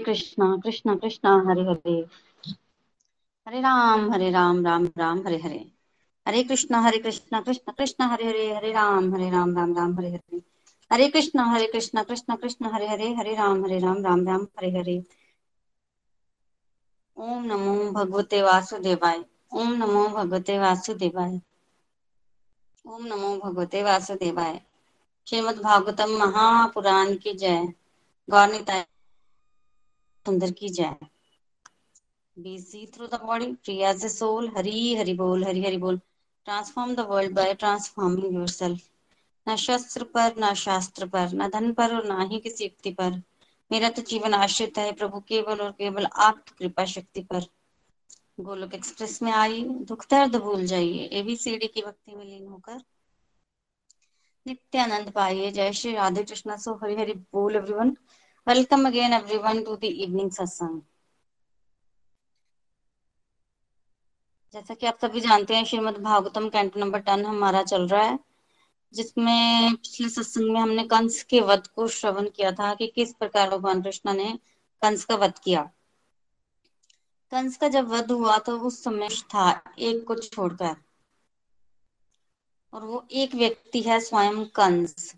कृष्णा कृष्णा कृष्णा, हरे हरे। हरे राम हरे राम राम राम, हरे हरे। हरे कृष्णा हरे कृष्णा कृष्णा कृष्णा, हरे हरे हरे राम हरे राम राम राम, हरे हरे। हरे कृष्णा हरे कृष्णा कृष्णा कृष्णा, हरे हरे हरे राम हरे राम राम राम, हरे हरे। ओम नमो भगवते वासुदेवाय। ओम नमो भगवते वासुदेवाय। ओम नमो भगवते वासुदेवाय। श्रीमद् भागवतम महापुराण की जय। गौरनीता सुंदर की जय। Be see through the body free as a soul hari hari bol hari hari bol transform the world by transforming yourself न शस्त्र पर, न शास्त्र पर, न धन पर और ना ही किसी युक्ति पर। मेरा तो जीवन आश्रित है प्रभु, केवल और केवल आपकी कृपा शक्ति पर। गोलोक एक्सप्रेस में आई, दुख दर्द भूल जाइए एबीसीडी की भक्ति में लीन होकर। नित्यानंद पाइए, जय श्री राधे कृष्णा, सो हरि हरि बोल everyone welcome again everyone to the evening सत्संग जैसा कि आप सभी जानते हैं, Shrimad Bhagavatam canto number ten हमारा चल रहा है, जिसमें पिछले सत्संग में हमने कंस के वध को श्रवण किया था कि किस प्रकार भगवान कृष्ण ने कंस का वध किया। कंस का जब वध हुआ तो उस समय था एक को छोड़कर, और वो एक व्यक्ति है स्वयं कंस।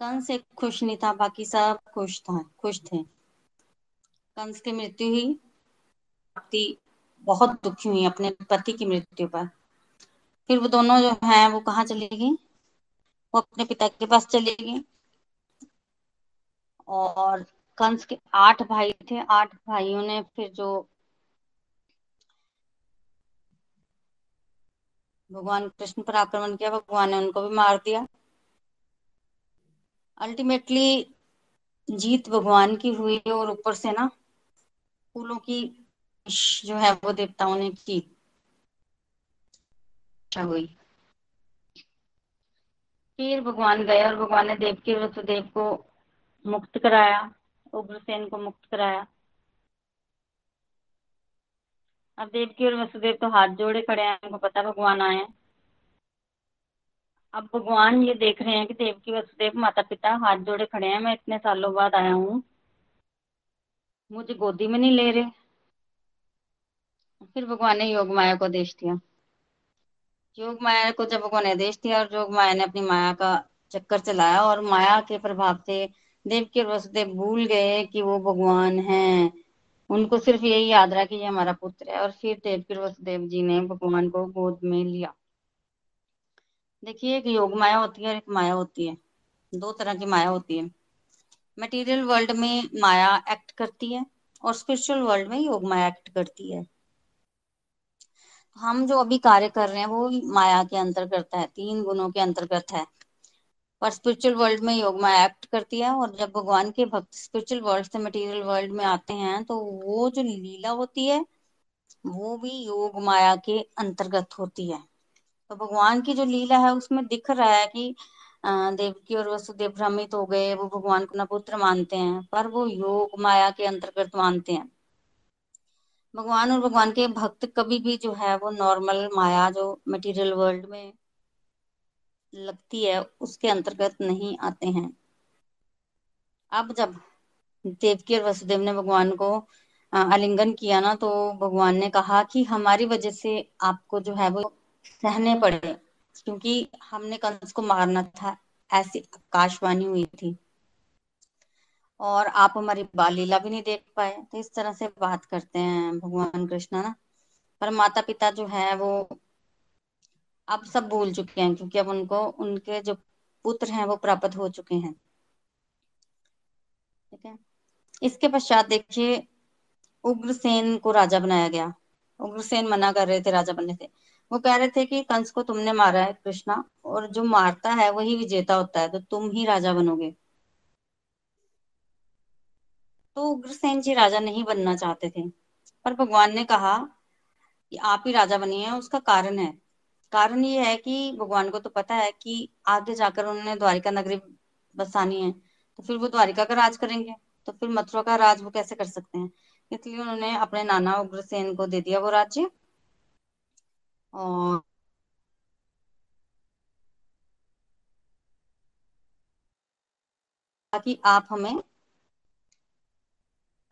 कंस एक खुश नहीं था, बाकी सब खुश था, खुश थे। कंस की मृत्यु हुई बहुत दुखी हुई अपने पति की मृत्यु पर। फिर वो दोनों जो हैं, वो कहाँ चली गई? वो अपने पिता के पास चली गई। और कंस के आठ भाई थे, आठ भाइयों ने फिर जो भगवान कृष्ण पर आक्रमण किया, भगवान ने उनको भी मार दिया। अल्टीमेटली जीत भगवान की हुई और ऊपर से ना फूलों की जो है वो देवताओं ने की। इच्छा हुई? फिर भगवान गए और भगवान ने देव की वसुदेव को मुक्त कराया, उग्रसेन को मुक्त कराया। अब देवकी और वसुदेव तो हाथ जोड़े खड़े हैं, उनको पता भगवान आए अब भगवान ये देख रहे हैं कि देव देवकी वसुदेव माता पिता हाथ जोड़े खड़े हैं, मैं इतने सालों बाद आया हूँ। मुझे गोदी में नहीं ले रहे। फिर भगवान ने योग माया को देश दिया। योग माया को जब भगवान ने देश दिया और योग माया ने अपनी माया का चक्कर चलाया और माया के प्रभाव से देव के वसुदेव भूल गए कि वो भगवान हैं। उनको सिर्फ़ यही याद रहा कि ये हमारा पुत्र है और फिर देव के वसुदेव जी ने भगवान को गोद में लिया। देखिए, एक योग माया होती है और एक माया होती है। दो तरह की माया होती है। मटेरियल वर्ल्ड में माया एक्ट करती है और स्पिरिचुअल वर्ल्ड में योग माया एक्ट करती है। हम जो अभी कार्य कर रहे हैं, वो माया के अंतर्गत है, तीन गुणों के अंतर्गत है। पर स्पिरिचुअल वर्ल्ड में योग माया एक्ट करती है और जब भगवान के भक्त स्पिरिचुअल वर्ल्ड से मटेरियल वर्ल्ड में आते हैं तो वो जो लीला होती है, वो भी योग माया के अंतर्गत होती है। तो भगवान की जो लीला है उसमें दिख रहा है कि देवकी और वसुदेव भ्रमित हो गए, वो भगवान को अपना पुत्र मानते हैं, पर वो योग माया के अंतर्गत मानते हैं। भगवान और भगवान के भक्त कभी भी जो है वो नॉर्मल माया, जो मटेरियल वर्ल्ड में लगती है, उसके अंतर्गत नहीं आते हैं। अब जब देवकी और वसुदेव ने भगवान को आलिंगन किया ना तो भगवान ने कहा कि हमारी वजह से आपको जो है वो सहने पड़े, क्योंकि हमने कंस को मारना था, ऐसी आकाशवाणी हुई थी। और आप हमारी बाल लीला भी नहीं देख पाए तो इस तरह से बात करते हैं भगवान कृष्णा ना? पर माता पिता जो है वो अब सब भूल चुके हैं, क्योंकि अब उनको, उनके जो पुत्र हैं वो प्राप्त हो चुके हैं। ठीक है? इसके पश्चात देखिए, उग्रसेन को राजा बनाया गया। उग्रसेन मना कर रहे थे, राजा बनने से। वो कह रहे थे कि कंस को तुमने मारा है कृष्णा, और जो मारता है वही विजेता होता है तो तुम ही राजा बनोगे। तो उग्रसेन जी राजा नहीं बनना चाहते थे, पर भगवान ने कहा कि आप ही राजा बनिए उसका कारण है। कारण ये है कि भगवान को तो पता है कि आगे जाकर उन्होंने द्वारिका नगरी बसानी है तो फिर वो द्वारिका का राज करेंगे तो फिर मथुरा का राज वो कैसे कर सकते हैं? इसलिए उन्होंने अपने नाना उग्रसेन को दे दिया वो राज्य और ताकि आप हमें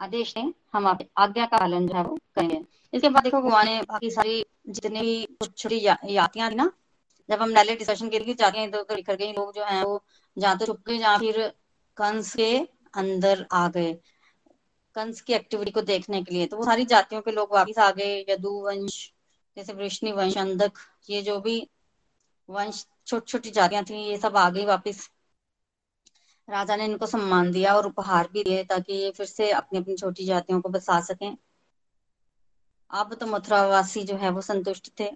आदेश दें, हम आप आज्ञा का पालन जो है वो करेंगे। इसके बाद देखो, भगवान ने बाकी सारी जितनी भी छोटी यातियाँ थी ना, जब हम नैले डिस्कशन के लिए जाते हैं तो लिख गए लोग जो है वो जहाँ तो छुप गए, जहाँ फिर कंस के अंदर आ गए, कंस की एक्टिविटी को देखने के लिए। तो वो सारी जातियों के लोग वापिस आ गए यदु वंश जैसे वृष्णि वंश अंधक ये जो भी वंश छोटी छोटी जातियाँ थी, ये सब आ गई वापिस राजा ने इनको सम्मान दिया और उपहार भी दिए ताकि ये फिर से अपनी अपनी छोटी जातियों को बसा सकें। अब तो मथुरावासी जो है वो संतुष्ट थे।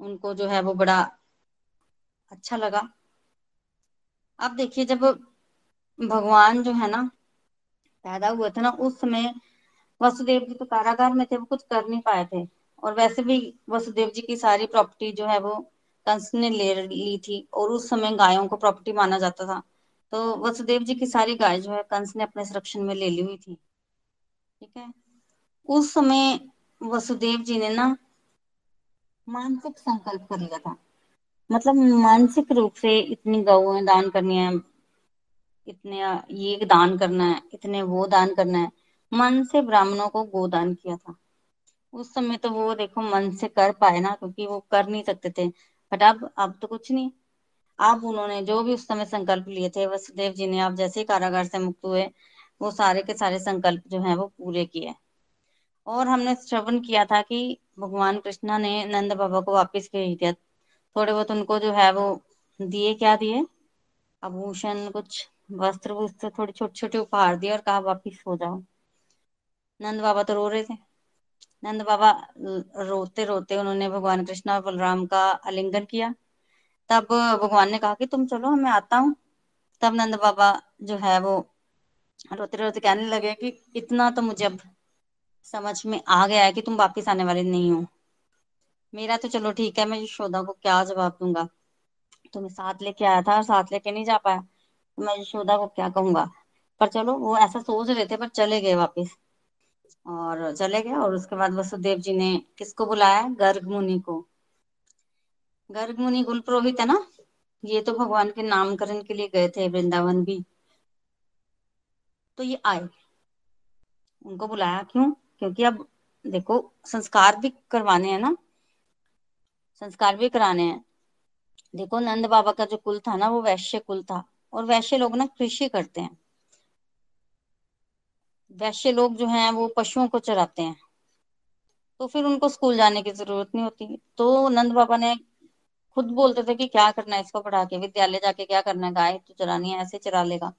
उनको जो है वो बड़ा अच्छा लगा। अब देखिए, जब भगवान जो है ना, पैदा हुए थे ना, उस समय वसुदेव जी तो कारागार में थे, वो कुछ कर नहीं पाए थे। और वैसे भी वसुदेव जी की सारी प्रॉपर्टी जो है वो कंस ने ले ली थी और उस समय गायों को प्रॉपर्टी माना जाता था। तो वसुदेव जी की सारी गाय जो है कंस ने अपने संरक्षण में ले ली हुई थी। ठीक है? उस समय वसुदेव जी ने ना मानसिक संकल्प कर लिया था। मतलब मानसिक रूप से इतनी गौ दान करनी है, इतने ये दान करना है, इतने वो दान करना है। मन से ब्राह्मणों को गोदान किया था। उस समय तो वो देखो मन से कर पाए ना, क्योंकि वो कर नहीं सकते थे। बट अब अब तो कुछ नहीं। अब उन्होंने जो भी उस समय संकल्प लिए थे वसुदेव जी ने आप जैसे ही कारागार से मुक्त हुए, वो सारे के सारे संकल्प जो है वो पूरे किए। और हमने श्रवण किया था कि भगवान कृष्णा ने नंद बाबा को वापस भेज दिया। थोड़े बहुत उनको जो है वो दिए क्या दिए? आभूषण, कुछ वस्त्र वस्त्र थोड़े छोटे छोटे उपहार दिए और कहा, वापिस हो जाओ। नंद बाबा तो रो रहे थे। नंद बाबा रोते रोते उन्होंने भगवान कृष्ण और बलराम का आलिंगन किया। तब भगवान ने कहा कि तुम चलो, मैं आता हूँ। तब नंद बाबा जो है वो रोते रोते कहने लगे कि इतना तो मुझे अब समझ में आ गया है कि तुम वापिस आने वाले नहीं हो। मेरा तो चलो ठीक है, मैं यशोदा को क्या जवाब दूँगा? तुम्हें साथ लेके आया था और साथ लेके नहीं जा पाया। मैं यशोदा को क्या कहूँगा? पर चलो, वो ऐसा सोच रहे थे पर चले गए वापिस। और चले गए और उसके बाद वसुदेव जी ने किसको बुलाया? गर्ग मुनि को। गर्ग मुनि कुल पुरोहित है ना? ये तो भगवान के नामकरण के लिए गए थे, वृंदावन भी। तो ये आए। उनको बुलाया क्यों? क्योंकि अब देखो, संस्कार भी करवाने हैं ना। संस्कार भी कराने हैं। देखो, नंद बाबा का जो कुल था ना, वो वैश्य कुल था। और वैश्य लोग ना कृषि करते हैं। वैश्य लोग जो हैं वो पशुओं को चराते हैं। तो फिर उनको स्कूल जाने की ज़रूरत नहीं होती। तो नंद बाबा ने खुद बोलते थे कि क्या करना है इसको पढ़ा के, विद्यालय जाके क्या करना है? गाय तो चरानी है, ऐसे चरा लेगा।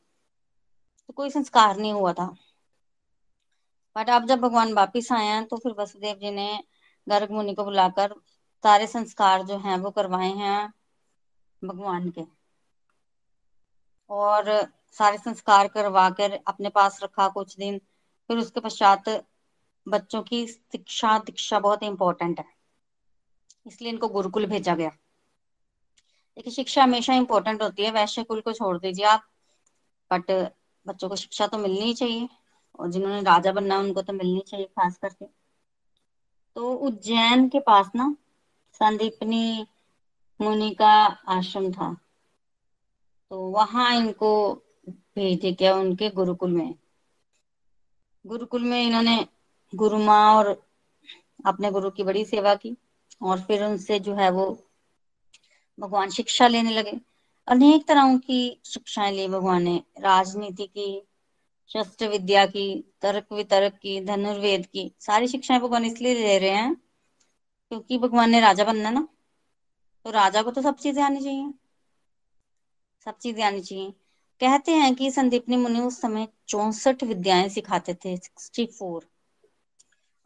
तो कोई संस्कार नहीं हुआ था। बट अब जब भगवान वापिस आए हैं तो फिर वसुदेव जी ने गर्ग मुनि को बुलाकर सारे संस्कार जो हैं वो करवाए हैं भगवान के। और सारे संस्कार करवा कर अपने पास रखा कुछ दिन। फिर उसके पश्चात बच्चों की शिक्षा दीक्षा बहुत इंपॉर्टेंट है। इसलिए इनको गुरुकुल भेजा गया। देखिए, शिक्षा हमेशा इंपॉर्टेंट होती है। वैश्य कुल को छोड़ दीजिए आप। बट बच्चों को शिक्षा तो मिलनी चाहिए। और जिन्होंने राजा बनना है, उनको तो मिलनी चाहिए खास करके। तो उज्जैन के पास ना, संदीपनी मुनि का आश्रम था। तो वहाँ इनको भेज गया उनके गुरुकुल में? गुरुकुल में इन्होंने गुरु माँ और अपने गुरु की बड़ी सेवा की और फिर उनसे जो है वो भगवान शिक्षा लेने लगे। अनेक तरह की शिक्षाएँ ली भगवान ने। राजनीति की, शस्त्र विद्या की, तर्क वितर्क की, धनुर्वेद की, सारी शिक्षाएँ भगवान इसलिए ले रहे हैं क्योंकि भगवान ने राजा बनना ना। तो राजा को तो सब चीज़ें आनी चाहिए। सब चीज़ें आनी चाहिए। कहते हैं कि संदीपनी मुनि उस समय चौसठ विद्याएँ सिखाते थे सिक्सटी फोर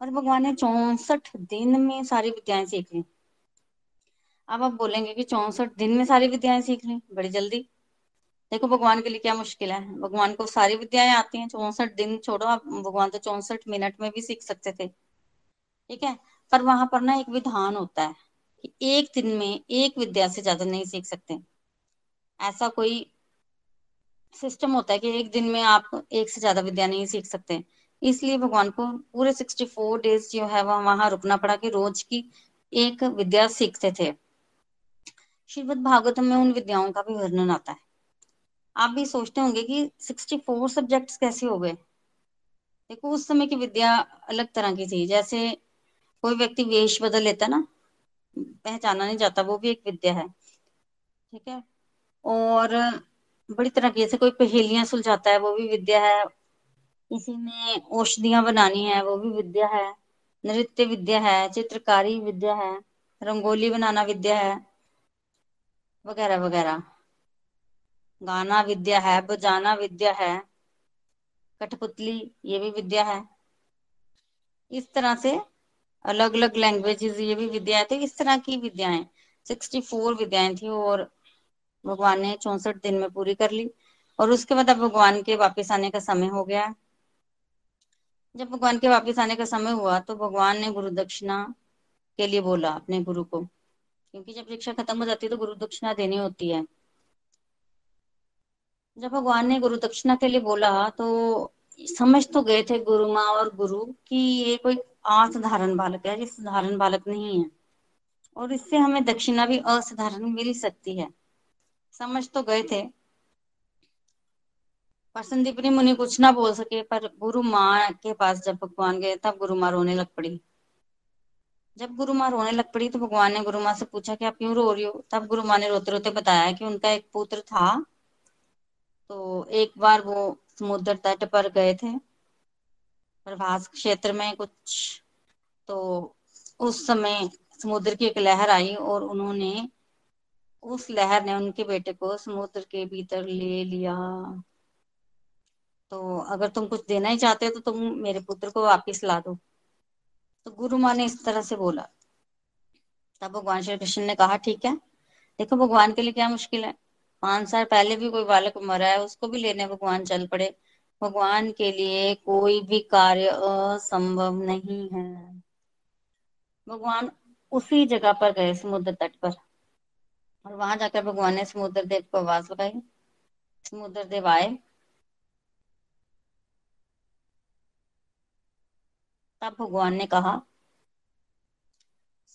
और भगवान ने चौसठ दिन में सारी विद्याएँ सीख ली। अब आप बोलेंगे कि चौसठ दिन में सारी विद्याएँ सीख ली? बड़ी जल्दी। देखो भगवान के लिए क्या मुश्किल है। भगवान को सारी विद्याएँ आती हैं, चौसठ दिन छोड़ो, आप भगवान तो चौसठ मिनट में भी सीख सकते थे। ठीक है? पर वहाँ पर ना एक विधान होता है कि एक दिन में एक विद्या से ज़्यादा नहीं सीख सकते। ऐसा कोई सिस्टम होता है कि एक दिन में आप एक से ज़्यादा विद्या नहीं सीख सकते। इसलिए भगवान को पूरे सिक्सटी फोर डेज़ जो है वह वहाँ रुकना पड़ा कि रोज की एक विद्या सीखते थे। श्रीमद भागवत में उन विद्याओं का भी वर्णन आता है। आप भी सोचते होंगे कि सिक्सटी फोर सब्जेक्ट कैसे हो गए? देखो, उस समय की विद्या अलग तरह की थी। जैसे कोई व्यक्ति वेश बदल लेता ना, पहचाना नहीं जाता, वो भी एक विद्या है। ठीक है? और बड़ी तरह की, जैसे कोई पहेलियाँ सुलझाता है, वो भी विद्या है। किसी ने औषधियाँ बनानी है, वो भी विद्या है। नृत्य विद्या है, चित्रकारी विद्या है, रंगोली बनाना विद्या है, वगैरह वगैरह। गाना विद्या है, बजाना विद्या है, कठपुतली, ये भी विद्या है। इस तरह से अलग अलग लैंग्वेजेस ये भी विद्या है तो इस तरह की विद्याएँ। सिक्सटी फोर विद्याएँ थी और भगवान ने चौसठ दिन में पूरी कर ली और उसके बाद अब भगवान के वापस आने का समय हो गया। जब भगवान के वापस आने का समय हुआ तो भगवान ने गुरु दक्षिणा के लिए बोला अपने गुरु को, क्योंकि जब शिक्षा खत्म हो जाती है तो गुरु दक्षिणा देनी होती है। जब भगवान ने गुरु दक्षिणा के लिए बोला तो समझ तो गए थे गुरु माँ और गुरु कि ये कोई असाधारण बालक है, ये साधारण बालक नहीं है। और इससे हमें दक्षिणा भी असाधारण मिल सकती है। समझ तो गए थे। पर संदीपनी मुनि कुछ ना बोल सके, पर गुरु माँ के पास जब भगवान गए, तब गुरु माँ रोने लग पड़ी। जब गुरु माँ रोने लग पड़ी तो भगवान ने गुरु माँ से पूछा कि आप क्यों रो रही हो? तब गुरु माँ ने रोते रोते बताया कि उनका एक पुत्र था। तो एक बार वो समुद्र तट पर गए थे, प्रभास क्षेत्र में कुछ। तो उस समय समुद्र की एक लहर आई और उन्होंने उस लहर ने उनके बेटे को समुद्र के भीतर ले लिया। तो अगर तुम कुछ देना ही चाहते हो तो तुम मेरे पुत्र को वापिस ला दो। तो गुरु माँ ने इस तरह से बोला। तब भगवान श्री कृष्ण ने कहा, ठीक है। देखो, भगवान के लिए क्या मुश्किल है? पाँच साल पहले भी कोई बालक मरा है, उसको भी लेने भगवान चल पड़े। भगवान के लिए कोई भी कार्य असंभव नहीं है। भगवान उसी जगह पर गए, समुद्र तट पर। और वहाँ जाकर भगवान ने समुद्र देव को आवाज़ लगाई। समुद्र देव आए। तब भगवान ने कहा,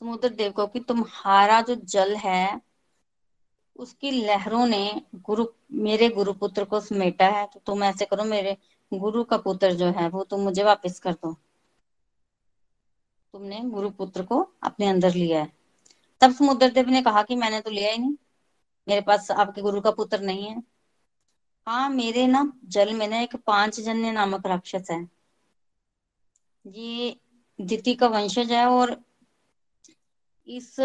समुद्र देव को कि तुम्हारा जो जल है, उसकी लहरों ने गुरु, मेरे गुरु पुत्र को समेटा है तो तुम ऐसे करो, मेरे गुरु का पुत्र जो है, वो तुम मुझे वापस कर दो। तुमने गुरु पुत्र को अपने अंदर लिया है। तब समुद्र देव ने कहा कि मैंने तो लिया ही नहीं। मेरे पास आपके गुरु का पुत्र नहीं है। हाँ मेरे ना जल में ना एक पाँच जन्य नामक राक्षस है। ये दिति का वंशज है और इस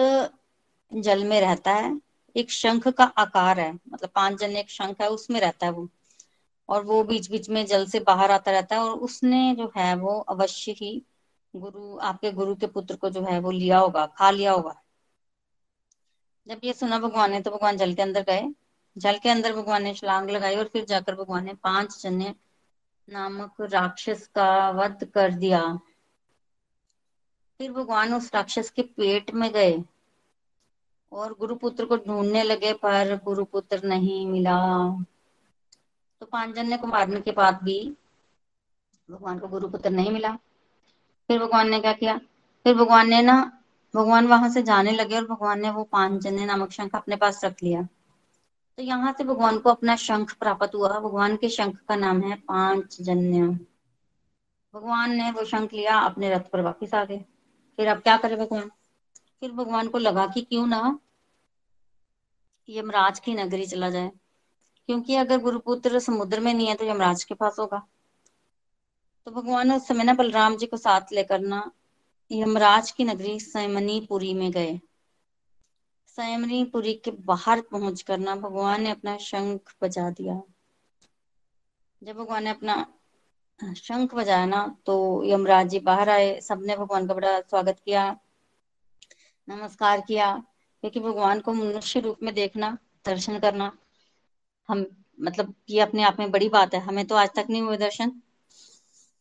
जल में रहता है। एक शंख का आकार है मतलब पाँच जन्य एक शंख है, उसमें रहता है वो। और वो बीच बीच में जल से बाहर आता रहता है और उसने जो है वो अवश्य ही गुरु, आपके गुरु के पुत्र को जो है वो लिया होगा, खा लिया होगा। जब ये सुना भगवान ने तो भगवान जल के अंदर गए। जल के अंदर भगवान ने छलांग लगाई और फिर जाकर भगवान ने पाँच जने नामक राक्षस का वध कर दिया। फिर भगवान उस राक्षस के पेट में गए और गुरुपुत्र को ढूँढने लगे, पर गुरुपुत्र नहीं मिला। तो पाँच जने को मारने के बाद भी भगवान को गुरुपुत्र नहीं मिला। फिर भगवान ने क्या किया? फिर भगवान ने ना भगवान वहाँ से जाने लगे और भगवान ने वो पाँच जन्य नामक शंख अपने पास रख लिया। तो यहाँ से भगवान को अपना शंख प्राप्त हुआ। भगवान के शंख का नाम है पाँच जन्य भगवान ने वो शंख लिया अपने रथ पर वापिस आ गए। फिर अब क्या करे भगवान? फिर भगवान को लगा कि क्यों ना यमराज की नगरी चला जाए। क्योंकि अगर गुरुपुत्र समुद्र में नहीं है तो यमराज के पास होगा। तो भगवान उस समय ना बलराम जी को साथ लेकर ना यमराज की नगरी सैमनीपुरी में गए। संयमनीपुरी के बाहर पहुँच कर ना भगवान ने अपना शंख बजा दिया। जब भगवान ने अपना शंख बजाया ना तो यमराज जी बाहर आए, सबने भगवान का बड़ा स्वागत किया, नमस्कार किया, क्योंकि भगवान को मनुष्य रूप में देखना, दर्शन करना, हम मतलब ये अपने आप में बड़ी बात है, हमें तो आज तक नहीं हुए दर्शन।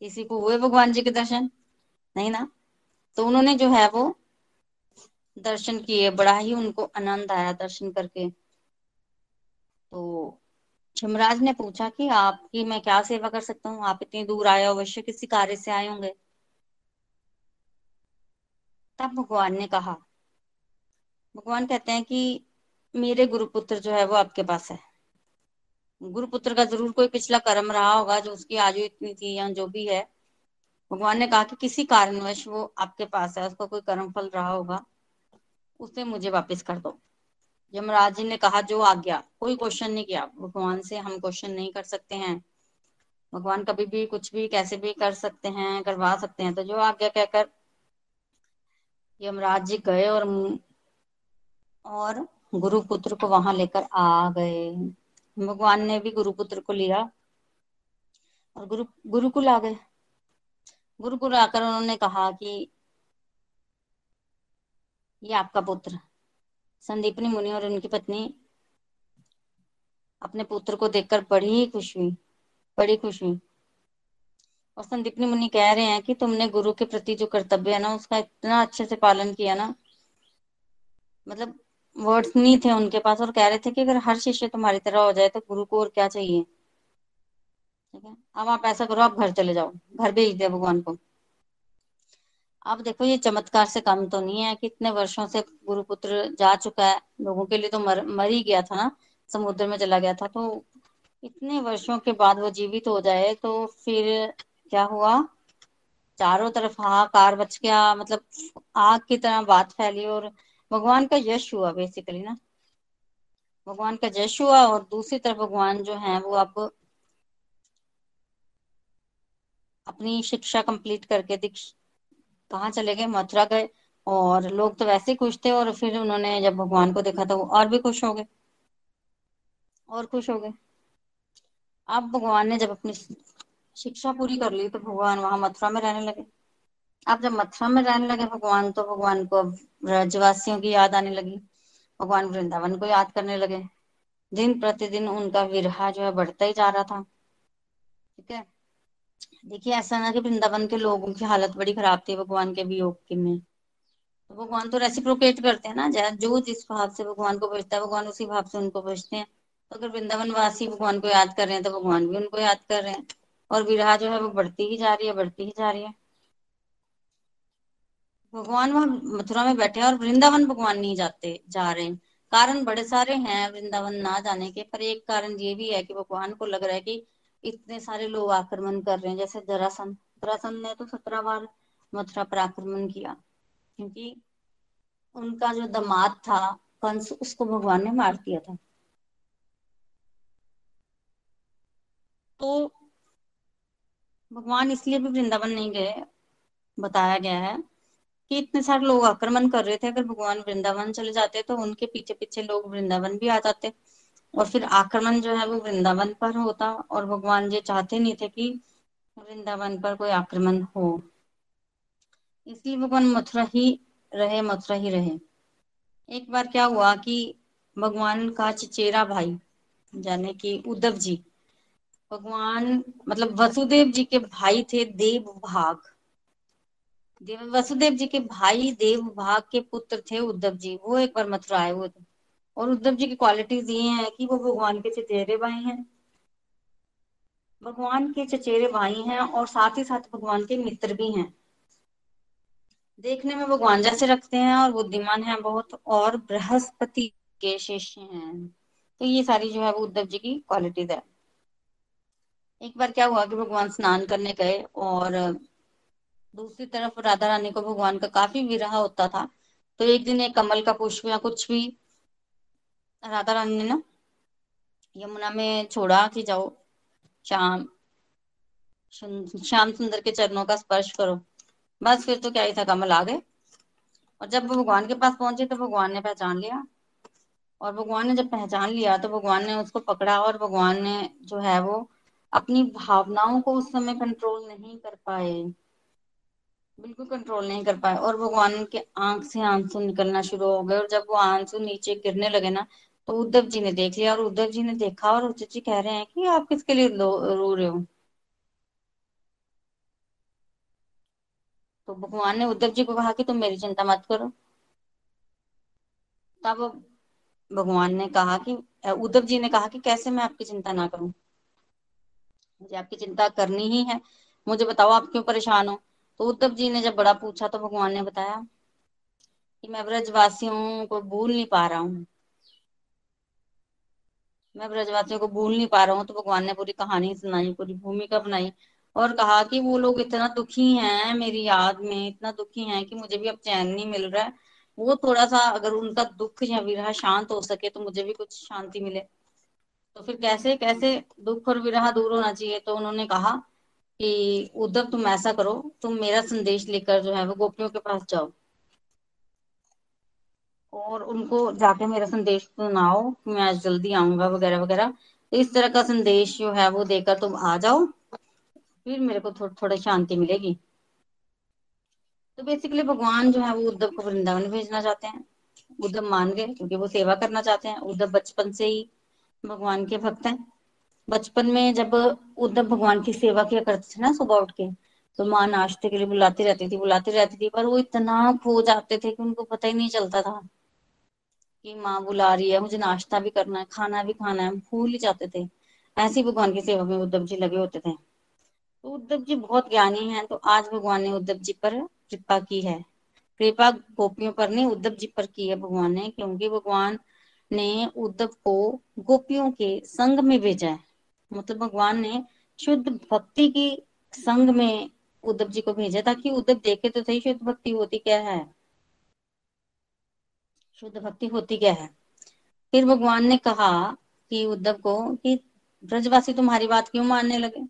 किसी को हुए भगवान जी के दर्शन? नहीं ना? तो उन्होंने जो है वो दर्शन किए, बड़ा ही उनको आनंद आया दर्शन करके। तो यमराज ने पूछा कि आपकी मैं क्या सेवा कर सकता हूँ? आप इतनी दूर आए अवश्य किसी कार्य से आए होंगे। तब भगवान ने कहा, भगवान कहते हैं कि मेरे गुरुपुत्र जो है वो आपके पास है। गुरुपुत्र का ज़रूर कोई पिछला कर्म रहा होगा, जो उसकी आयु इतनी थी या जो भी है। भगवान ने कहा कि किसी कारणवश वो आपके पास है, उसका कोई कर्म फल रहा होगा, उसे मुझे वापस कर दो। यमराज जी ने कहा, जो आ गया कोई क्वेश्चन नहीं किया। भगवान से हम क्वेश्चन नहीं कर सकते हैं। भगवान कभी भी कुछ भी, कैसे भी कर सकते हैं, करवा सकते हैं। तो जो आज्ञा कहकर यमराज जी गए और और गुरुपुत्र को वहाँ लेकर आ गए। भगवान ने भी गुरुपुत्र को लिया और गुरु, गुरुकुल आ गए। गुरुकुल आकर उन्होंने कहा कि ये आपका पुत्र। संदीपनी मुनि और उनकी पत्नी अपने पुत्र को देखकर बड़ी ही खुश हुई, बड़ी खुश हुई। और संदीपनी मुनि कह रहे हैं कि तुमने गुरु के प्रति जो कर्तव्य है ना, उसका इतना अच्छे से पालन किया ना मतलब वर्ड्स नहीं थे उनके पास और कह रहे थे कि अगर हर शिष्य तुम्हारी तरह हो जाए तो गुरु को और क्या चाहिए? ठीक है? अब आप ऐसा करो, आप घर चले जाओ। घर भेज दिया भगवान को। अब देखो, ये चमत्कार से कम तो नहीं है कितने वर्षों से गुरुपुत्र जा चुका है। लोगों के लिए तो मर मर ही गया था ना, समुद्र में चला गया था। तो इतने वर्षों के बाद वो जीवित हो जाए तो फिर क्या हुआ? चारों तरफ़ हाहाकार बच गया मतलब आग की तरह बात फैली और भगवान का यश हुआ बेसिकली ना। भगवान का यश हुआ और दूसरी तरफ़ भगवान जो है, वो अब अपनी शिक्षा कंप्लीट करके दीक्ष कहाँ चले गए? मथुरा गए। और लोग तो वैसे ही खुश थे और फिर उन्होंने जब भगवान को देखा तो और भी खुश हो गए। और खुश हो गए। अब भगवान ने जब अपनी शिक्षा पूरी कर ली तो भगवान वहाँ मथुरा में रहने लगे। अब जब मथुरा में रहने लगे भगवान तो भगवान को अब ब्रजवासियों की याद आने लगी। भगवान वृंदावन को याद करने लगे। दिन प्रतिदिन उनका विरहा जो है बढ़ता ही जा रहा था। ठीक है? देखिए, ऐसा ना कि वृंदावन के लोगों की हालत बड़ी खराब थी भगवान के वियोग के में। तो भगवान तो रेसिप्रोकेट करते हैं ना जो जिस भाव से भगवान को भेजता है, भगवान उसी भाव से उनको भेजते हैं। तो अगर वृंदावन वासी भगवान को याद कर रहे हैं तो भगवान भी उनको याद कर रहे हैं। और विरहा जो है, वो बढ़ती ही जा रही है, बढ़ती ही जा रही है। भगवान वहाँ मथुरा में बैठे हैं और वृंदावन भगवान नहीं जाते, जा रहे हैं। कारण बड़े सारे हैं वृंदावन ना जाने के, पर एक कारण ये भी है कि भगवान को लग रहा है कि इतने सारे लोग आक्रमण कर रहे हैं, जैसे जरासन जरासन ने तो सत्रह बार मथुरा पर आक्रमण किया, क्योंकि उनका जो दमाद था, कंस उसको भगवान ने मार दिया था। तो भगवान इसलिए भी वृंदावन नहीं गए, बताया गया है कि इतने सारे लोग आक्रमण कर रहे थे। अगर भगवान वृंदावन चले जाते तो उनके पीछे पीछे लोग वृंदावन भी आ जाते। और फिर आक्रमण जो है वो वृंदावन पर होता और भगवान जी चाहते नहीं थे कि वृंदावन पर कोई आक्रमण हो। इसलिए भगवान मथुरा ही रहे, मथुरा ही रहे। एक बार क्या हुआ कि भगवान का चचेरा भाई, जाने कि उद्धव जी, भगवान मतलब वसुदेव जी के भाई थे देव भाग देव, वसुदेव जी के भाई देव भाग के पुत्र थे उद्धव जी। वो एक बार मथुरा आए हुए थे। और उद्धव जी की क्वालिटीज ये हैं कि वो भगवान के चचेरे भाई हैं। भगवान के चचेरे भाई हैं और साथ ही साथ भगवान के मित्र भी हैं। देखने में भगवान जैसे रखते हैं और बुद्धिमान हैं बहुत और बृहस्पति के शिष्य हैं। तो ये सारी जो है वो उद्धव जी की क्वालिटीज है। एक बार क्या हुआ कि भगवान स्नान करने गए और दूसरी तरफ़ राधा रानी को भगवान का काफ़ी विरह होता था। तो एक दिन एक कमल का पुष्प या कुछ भी राधा रानी ने ना यमुना में छोड़ा कि जाओ, श्याम श्याम सुंदर के चरणों का स्पर्श करो। बस फिर तो क्या ही था, कमल आ गए। और जब वो भगवान के पास पहुँचे तो भगवान ने पहचान लिया। और भगवान ने जब पहचान लिया तो भगवान ने उसको पकड़ा और भगवान ने जो है वो अपनी भावनाओं को उस समय कंट्रोल नहीं कर पाए। बिल्कुल कंट्रोल नहीं कर पाए। और भगवान के आँख से आँसू निकलना शुरू हो गए। और जब वो आँसू नीचे गिरने लगे ना तो उद्धव जी ने देख लिया और उद्धव जी ने देखा और उद्धव जी कह रहे हैं कि आप किसके लिए रो रहे हो? तो भगवान ने उद्धव जी को कहा कि तुम मेरी चिंता मत करो। तब भगवान ने कहा कि उद्धव जी ने कहा कि कैसे मैं आपकी चिंता ना करूँ? मुझे आपकी चिंता करनी ही है। मुझे बताओ आप क्यों परेशान हो? तो उद्धव जी ने जब बड़ा पूछा तो भगवान ने बताया कि मैं ब्रजवासियों को भूल नहीं पा रहा हूँ। मैं ब्रजवासियों को भूल नहीं पा रहा हूँ तो भगवान ने पूरी कहानी सुनाई, पूरी भूमिका बनाई और कहा कि वो लोग इतना दुखी हैं मेरी याद में, इतना दुखी हैं कि मुझे भी अब चैन नहीं मिल रहा है। वो थोड़ा सा अगर उनका दुख या विरह शांत हो सके तो मुझे भी कुछ शांति मिले। तो फिर कैसे कैसे दुख और विरह दूर होना चाहिए? तो उन्होंने कहा कि, उद्धव, तुम ऐसा करो, तुम मेरा संदेश लेकर जो है वो गोपियों के पास जाओ। और उनको जाके मेरा संदेश सुनाओ मैं आज जल्दी आऊँगा वगैरह वगैरह। तो इस तरह का संदेश जो है वो देकर तुम आ जाओ, फिर मेरे को थोड़ी थोड़ी शांति मिलेगी। तो बेसिकली भगवान जो है वो उद्धव को वृंदावन भेजना चाहते हैं। उद्धव मान गए, क्योंकि वो सेवा करना चाहते हैं। उद्धव बचपन से ही भगवान के भक्त हैं। बचपन में जब उद्धव भगवान की सेवा किया करते थे ना सुबह उठ के तो माँ नाश्ते के लिए बुलाती रहती थी, बुलाती रहती थी, पर वो इतना खो जाते थे कि उनको पता ही नहीं चलता था। कि माँ बुला रही है, मुझे नाश्ता भी करना है, खाना भी खाना है भूल ही जाते थे। ऐसे ही भगवान की सेवा में उद्धव जी लगे होते थे। तो उद्धव जी बहुत ज्ञानी हैं तो आज भगवान ने उद्धव जी पर कृपा की है। कृपा गोपियों पर नहीं, उद्धव जी पर की है भगवान ने, क्योंकि भगवान ने उद्धव को गोपियों के संग में भेजा है। मतलब भगवान ने शुद्ध भक्ति की संग में उद्धव जी को भेजा ताकि उद्धव देखे तो सही, शुद्ध भक्ति होती क्या है? शुद्ध भक्ति होती क्या है? फिर भगवान ने कहा कि उद्धव को कि ब्रजवासी तुम्हारी बात क्यों मानने लगे?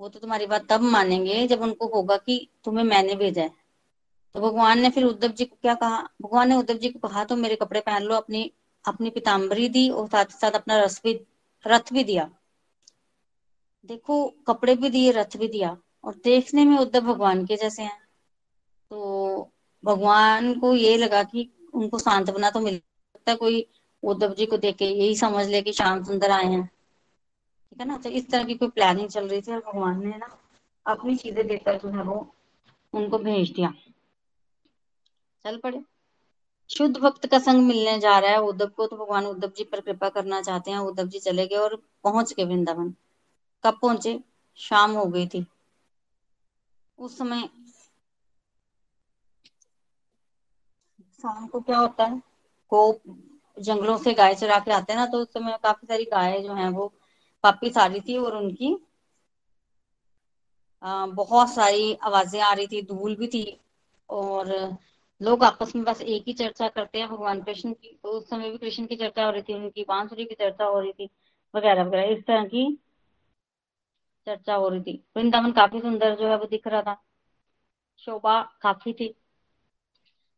वो तो तुम्हारी बात तब मानेंगे जब उनको होगा कि तुम्हें मैंने भेजा है। तो भगवान ने फिर उद्धव जी को क्या कहा? भगवान ने उद्धव जी को कहा तो मेरे कपड़े पहन लो, अपनी अपनी पिताम्बरी दी और साथ ही साथ अपना रस भी, रथ भी दिया। देखो, कपड़े भी दिए, रथ भी दिया और देखने में उद्धव भगवान के जैसे हैं। तो भगवान को ये लगा कि उनको सांत्वना तो मिल सकता है। कोई उद्धव जी को देख के यही समझ ले कि श्याम सुंदर आए हैं। ठीक है ना? तो इस तरह की कोई प्लानिंग चल रही थी और भगवान ने ना अपनी चीज़ें देकर जो है वो उनको भेज दिया। चल पड़े। शुद्ध भक्त का संग मिलने जा रहा है उद्धव को तो भगवान उद्धव जी पर कृपा करना चाहते हैं। उद्धव जी चले गए और पहुँच गए वृंदावन। कब पहुँचे? शाम हो गई थी। उस समय शाम को क्या होता है? को जंगलों से गाय चरा के आते हैं ना तो उस समय काफ़ी सारी गाय जो है, वो वापिस आ रही थी और उनकी बहुत सारी आवाज़ें आ रही थी, धूल भी थी और लोग आपस में बस एक ही चर्चा करते हैं, भगवान कृष्ण की तो उस समय भी कृष्ण की चर्चा हो रही थी, उनकी बांसुरी की चर्चा हो रही थी, वगैरह वगैरह, इस तरह की चर्चा हो रही थी। वृंदावन काफ़ी सुंदर जो है, वो दिख रहा था, शोभा काफ़ी थी।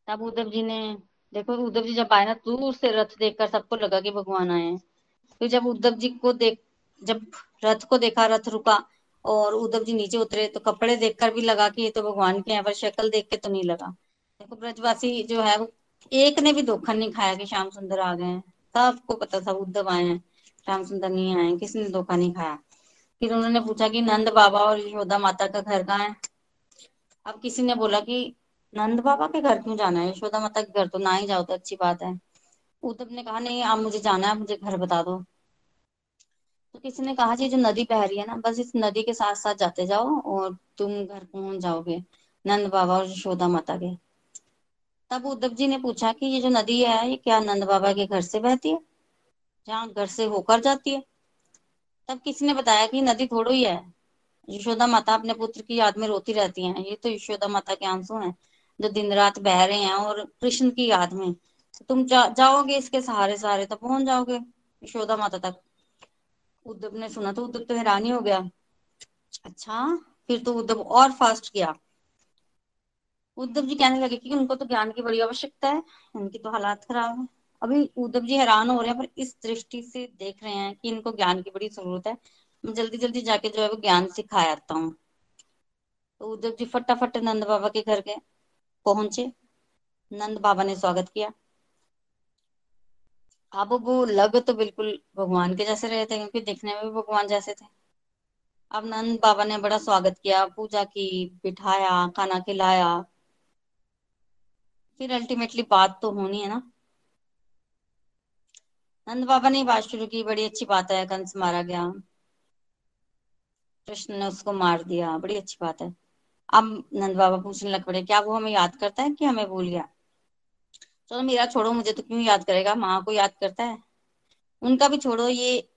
तब उद्धव जी ने, देखो उद्धव जी जब आए ना, दूर से रथ देखकर सबको लगा कि भगवान आए हैं। फिर जब उद्धव जी को देख, जब रथ को देखा, रथ रुका और उद्धव जी नीचे उतरे तो कपड़े देखकर भी लगा कि ये तो भगवान के हैं, पर शक्ल देख के तो नहीं लगा। देखो ब्रजवासी जो है, वो एक ने भी धोखा नहीं खाया कि श्याम सुंदर आ गए हैं। सबको पता था उद्धव आए हैं, श्याम सुंदर नहीं आए किसी ने धोखा नहीं खाया। फिर उन्होंने पूछा कि नंद बाबा और यशोदा माता का घर कहाँ है? अब किसी ने बोला कि नंद बाबा के घर क्यों जाना है? यशोदा माता के घर तो ना ही जाओ तो अच्छी बात है। उद्धव ने कहा, नहीं, आप मुझे जाना है मुझे घर बता दो। तो किसी ने कहा, जी, जो नदी बह रही है ना, बस इस नदी के साथ साथ जाते जाओ और तुम घर पहुँच जाओगे? नंद बाबा और यशोदा माता के। तब उद्धव जी ने पूछा कि ये जो नदी है, ये क्या नंद बाबा के घर से बहती है? जहाँ घर से होकर जाती है। तब किसी ने बताया कि नदी थोड़ी ही है। यशोदा माता अपने पुत्र की याद में रोती रहती हैं। ये तो यशोदा माता के आँसू हैं। जो दिन रात बह रहे हैं और कृष्ण की याद में। तो तुम जा, जाओगे इसके सहारे सहारे तो पहुँच जाओगे? यशोदा माता तक। उद्धव ने सुना तो उद्धव तो हैरानी हो गया। अच्छा फिर तो उद्धव और फास्ट किया। उद्धव जी कहने लगे कि उनको तो ज्ञान की बड़ी आवश्यकता है उनकी तो हालात खराब है। अभी उद्धव जी हैरान हो रहे हैं पर इस दृष्टि से देख रहे हैं कि इनको ज्ञान की बड़ी ज़रूरत है। मैं जल्दी जल्दी जाके जो है वो ज्ञान सिखाया आता हूँ। तो उद्धव जी फटाफट नंद बाबा के घर गए। पहुँचे। नंद बाबा ने स्वागत किया। अब वो लग तो बिल्कुल भगवान के जैसे रहे थे, क्योंकि दिखने में भी भगवान जैसे थे। अब नंद बाबा ने बड़ा स्वागत किया, पूजा की, बिठाया, खाना खिलाया। फिर अल्टीमेटली बात तो होनी है ना। नंद बाबा ने बात शुरू की, बड़ी अच्छी बात है, कंस मारा गया। कृष्ण ने उसको मार दिया, बड़ी अच्छी बात है। अब नंद बाबा पूछने लग पड़े, क्या वो हमें याद करता है कि हमें भूल गया? चलो मेरा छोड़ो, मुझे तो क्यों याद करेगा? माँ को याद करता है। उनका भी छोड़ो, ये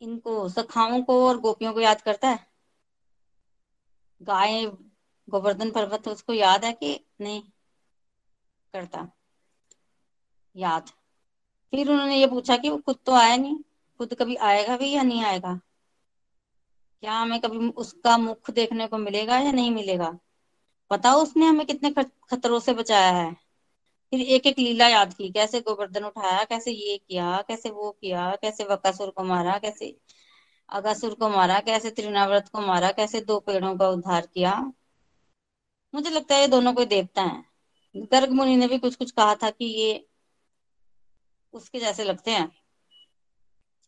इनको, सखाओं को और गोपियों को याद करता है। गाय, गोवर्धन पर्वत, उसको याद है कि नहीं करता? याद। फिर उन्होंने ये पूछा कि वो खुद तो आया नहीं? खुद कभी आएगा भी या नहीं आएगा? क्या हमें कभी उसका मुख देखने को मिलेगा या नहीं मिलेगा? पता उसने हमें कितने खतरों से बचाया है। फिर एक एक लीला याद की, कैसे गोवर्धन उठाया, कैसे ये किया, कैसे वो किया, कैसे वकासुर को मारा, कैसे अगासुर को मारा, कैसे त्रिनाव्रत को मारा, कैसे दो पेड़ों का उद्धार किया। मुझे लगता है ये दोनों कोई देवता हैं। गर्ग मुनि ने भी कुछ कुछ कहा था कि ये उसके जैसे लगते हैं।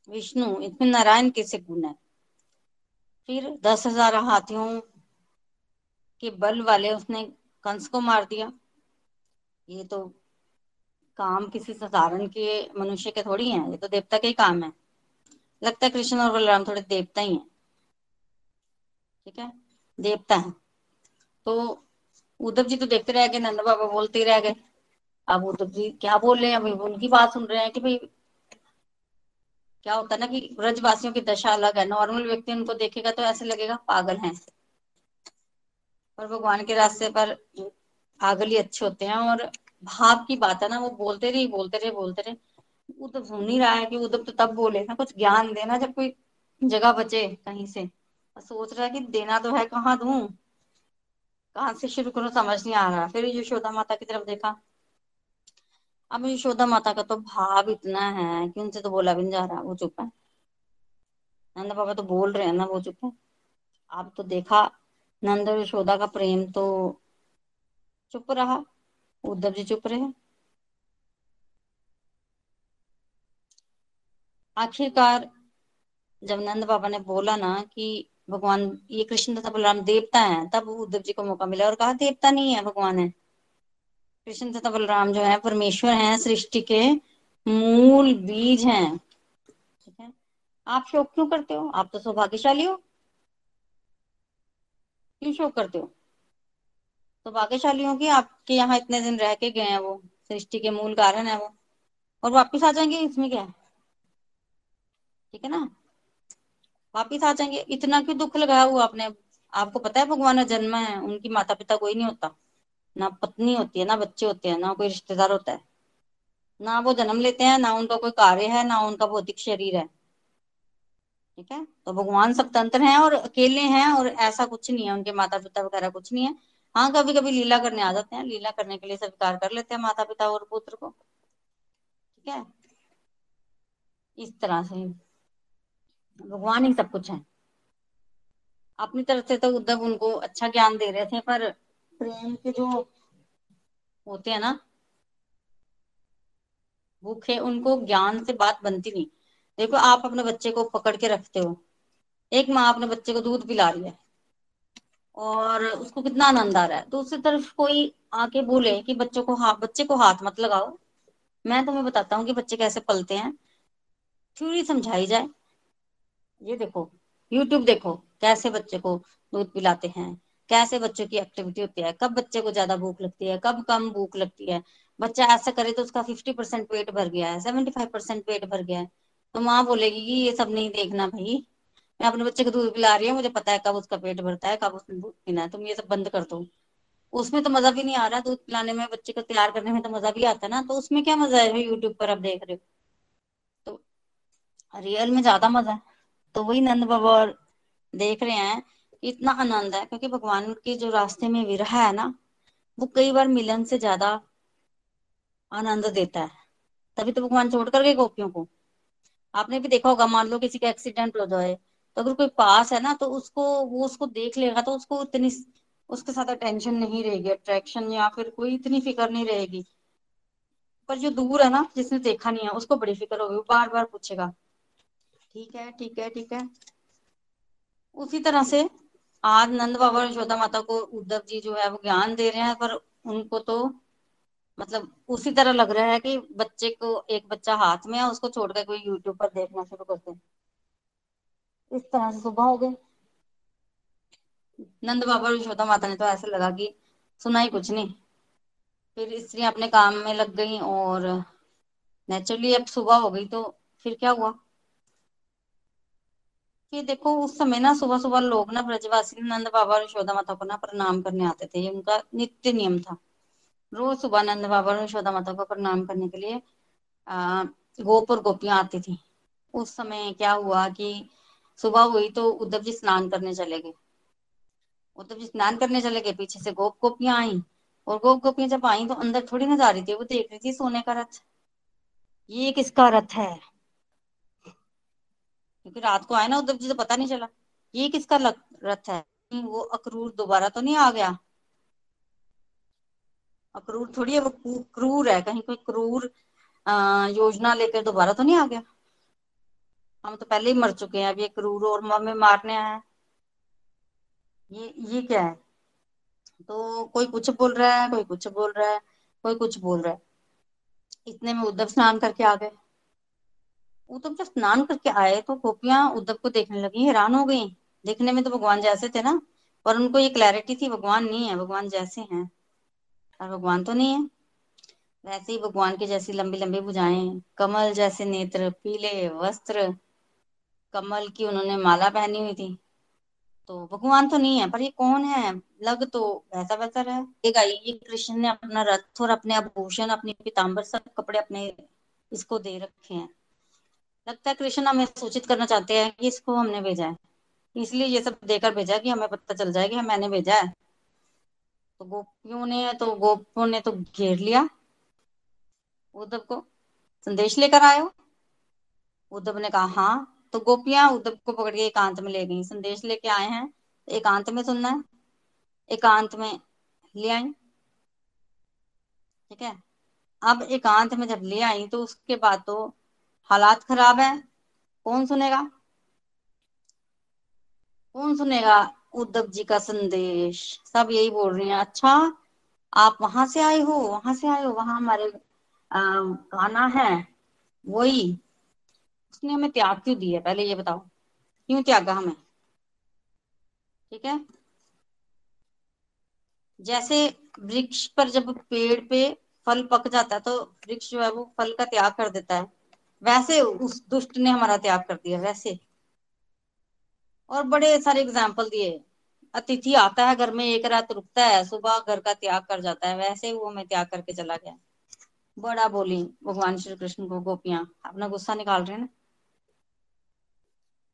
विष्णु इसमें नारायण कैसे गुण है? फिर दस हज़ार हाथियों के बल वाले उसने कंस को मार दिया। ये तो काम किसी साधारण के मनुष्य के थोड़ी है, ये तो देवता के ही काम है। लगता है कृष्ण और बलराम थोड़े देवता ही हैं। ठीक है? देवता है। तो उद्धव जी तो देखते रह गए, नंद बाबा बोलते ही रह गए। अब उद्धव जी क्या बोल रहे हैं? अभी उनकी बात सुन रहे हैं कि भाई क्या होता है ना कि ब्रजवासियों की दशा अलग है। नॉर्मल व्यक्ति उनको देखेगा तो ऐसे लगेगा, पागल हैं। पर भगवान के रास्ते पर पागल ही अच्छे होते हैं और भाव की बात है ना, वो बोलते रहे बोलते रहे बोलते रहे वो तो सुन ही रहा है कि उद्धव तो तब बोले ना, कुछ ज्ञान देना जब कोई जगह बचे कहीं से। सोच रहा है कि देना तो है, कहाँ दू? कहाँ से शुरू करूँ, समझ नहीं आ रहा। फिर यशोदा माता की तरफ़ देखा अब यशोदा माता का तो भाव इतना है कि उनसे तो बोला भी नहीं जा रहा, वो चुप है। नंद बाबा तो बोल रहे हैं ना, वो चुप है। अब तो देखा, नंद और यशोदा का प्रेम तो चुप रहा, उद्धव जी चुप रहे। आखिरकार जब नंद बाबा ने बोला ना कि भगवान, ये कृष्ण तथा बलराम देवता हैं, तब उद्धव जी को मौका मिला और कहा, देवता नहीं है, भगवान है। कृष्ण तथा बलराम जो है, परमेश्वर हैं, सृष्टि के मूल बीज हैं। ठीक है? आप शोक क्यों करते हो? आप तो सौभाग्यशाली हो। क्यों शोक करते हो? सौभाग्यशाली हो कि आपके यहाँ इतने दिन रह के गए हैं वो, सृष्टि के मूल कारण है वो। और वापिस आ जाएँगे इसमें क्या? है ठीक है ना? वापिस आ जाएँगे। इतना क्यों दुख लगाया हुआ आपने? आपको पता है भगवान जन्म है, उनकी माता पिता कोई नहीं होता। ना पत्नी होती है, ना बच्चे होते हैं, ना कोई रिश्तेदार होता है। ना वो जन्म लेते हैं, ना उनका कोई कार्य है, ना उनका भौतिक शरीर है। ठीक है? तो भगवान स्वतंत्र हैं और अकेले हैं और ऐसा कुछ नहीं है। उनके माता पिता वगैरह कुछ नहीं है। हाँ कभी कभी लीला करने आ जाते हैं। लीला करने के लिए स्वीकार कर लेते हैं माता पिता और पुत्र को। ठीक है? इस तरह से। भगवान ही सब कुछ है। अपनी तरफ़ से तो उद्धव उनको अच्छा ज्ञान दे रहे थे, पर प्रेम के जो होते हैं ना, भूखे, उनको ज्ञान से बात बनती नहीं। देखो, आप अपने बच्चे को पकड़ के रखते हो। एक माँ अपने बच्चे को दूध पिला रही है और उसको कितना आनंद आ रहा है। दूसरी तरफ़ कोई आके बोले कि बच्चों को हाथ, बच्चे को हाथ मत लगाओ। मैं तुम्हें बताता हूँ कि बच्चे कैसे पलते हैं। थ्योरी समझाई जाए। ये देखो यूट्यूब देखो, कैसे बच्चे को दूध पिलाते हैं। कैसे बच्चों की एक्टिविटी होती है, कब बच्चे को ज़्यादा भूख लगती है, कब कम भूख लगती है। बच्चा ऐसा करे तो उसका फिफ्टी परसेंट पेट भर गया है सेवेंटी फाइव परसेंट पेट भर गया है। तो माँ बोलेगी कि ये सब नहीं देखना भाई। मैं अपने बच्चे को दूध पिला रही हूँ, मुझे पता है कब उसका पेट भरता है, कब उसने दूध पीना है। तुम ये सब बंद कर दो। उसमें तो मज़ा भी नहीं आ रहा दूध पिलाने में, बच्चे को तैयार करने में तो मज़ा भी आता है ना। तो उसमें क्या मज़ा है? यूट्यूब पर आप देख रहे हो। तो रियल में ज़्यादा मज़ा है। तो वही नंद बाबा और देख रहे हैं इतना आनंद है, क्योंकि भगवान के जो रास्ते में विरह है ना, वो कई बार मिलन से ज़्यादा आनंद देता है। तभी तो भगवान छोड़ कर गए गोपियों को। आपने भी देखा होगा, मान लो किसी का एक्सीडेंट हो जाए तो अगर कोई पास है ना तो उसको, वो उसको देख लेगा तो उसको इतनी उसके साथ अटेंशन नहीं रहेगी अट्रैक्शन या फिर कोई इतनी फ़िक्र नहीं रहेगी। पर जो दूर है ना, जिसने देखा नहीं है, उसको बड़ी फ़िक्र होगी, वो बार बार पूछेगा, ठीक है ठीक है ठीक है। उसी तरह से आज नंद बाबा और यशोदा माता को उद्धव जी जो है वो ज्ञान दे रहे हैं, पर उनको तो मतलब उसी तरह लग रहा है कि बच्चे को एक बच्चा हाथ में है, उसको छोड़कर कोई यूट्यूब पर देखना शुरू करते हैं इस तरह से सुबह हो गई। नंद बाबा और यशोदा माता ने तो ऐसे लगा कि सुना ही कुछ नहीं। फिर स्त्रियाँ अपने काम में लग गई और नेचुरली अब सुबह हो गई तो फिर क्या हुआ? कि देखो उस समय ना सुबह सुबह लोग ना ब्रजवासी नंद बाबा और यशोदा माता को ना प्रणाम करने आते थे। ये उनका नित्य नियम था। रोज सुबह नंद बाबा और यशोदा माता को प्रणाम करने के लिए आ, गोप और गोपियाँ आती थी। उस समय क्या हुआ कि सुबह हुई तो उद्धव जी स्नान करने चले गए। उद्धव जी स्नान करने चले गए पीछे से गोप गोपियाँ आई। और गोप गोपियाँ जब आई तो अंदर थोड़ी ना जा रही थी वो देख रही थी सोने का रथ। ये किसका रथ है? क्योंकि रात को आए ना उद्धव जी तो पता नहीं चला। ये किसका लग रथ है? वो अक्रूर दोबारा तो नहीं आ गया? अक्रूर थोड़ी है, वो क्रूर है। कहीं कोई क्रूर योजना लेकर दोबारा तो नहीं आ गया? हम तो पहले ही मर चुके हैं। अब ये क्रूर और हमें मारने आया ये ये क्या है? तो कोई कुछ बोल रहा है, कोई कुछ बोल रहा है, कोई कुछ बोल रहा है। इतने में उद्धव स्नान करके आ गए। उद्धव जब स्नान करके आए तो गोपियाँ उद्धव को देखने लगी, हैरान हो गई। देखने में तो भगवान जैसे थे ना, पर उनको ये क्लैरिटी थी, भगवान नहीं है, भगवान जैसे हैं। और भगवान तो नहीं है। वैसे ही भगवान की जैसी लंबी लंबी भुजाएँ, कमल जैसे नेत्र, पीले वस्त्र, कमल की उन्होंने माला पहनी हुई थी। तो भगवान तो नहीं है, पर ये कौन है? लग तो वैसा वैसा रहा ये कृष्ण ने अपना रथ और अपने आभूषण, अपने पिताम्बर सब कपड़े अपने इसको दे रखे हैं। लगता है कृष्ण हमें सूचित करना चाहते हैं कि इसको हमने भेजा है। इसलिए ये सब देकर भेजा कि हमें पता चल जाए कि मैंने भेजा है। तो गोपियों ने तो गोपों ने तो घेर लिया। उद्धव को संदेश लेकर आयो। उद्धव ने कहा हाँ। तो गोपियाँ उद्धव को पकड़ के एकांत में ले गई। संदेश लेके आए हैं। तो एकांत में सुनना है। एकांत में ले आई। ठीक है? अब एकांत में जब ले आई तो उसके बाद तो हालात खराब है। कौन सुनेगा? कौन सुनेगा उद्धव जी का संदेश? सब यही बोल रही हैं। अच्छा आप वहाँ से आए हो, वहाँ से आए हो, वहाँ हमारे गाना है, वही। उसने हमें त्याग क्यों दिया? पहले ये बताओ। क्यों त्यागा हमें? ठीक है? जैसे वृक्ष पर जब पेड़ पे फल पक जाता है तो वृक्ष जो है वो फल का त्याग कर देता है। वैसे उस दुष्ट ने हमारा त्याग कर दिया, वैसे। और बड़े सारे एग्ज़ाम्पल दिए। अतिथि आता है घर में, एक रात रुकता है, सुबह घर का त्याग कर जाता है, वैसे वो हमें त्याग करके चला गया। बड़ा बोली भगवान श्री कृष्ण को, गोपियाँ, अपना गुस्सा निकाल रहे हैं ना?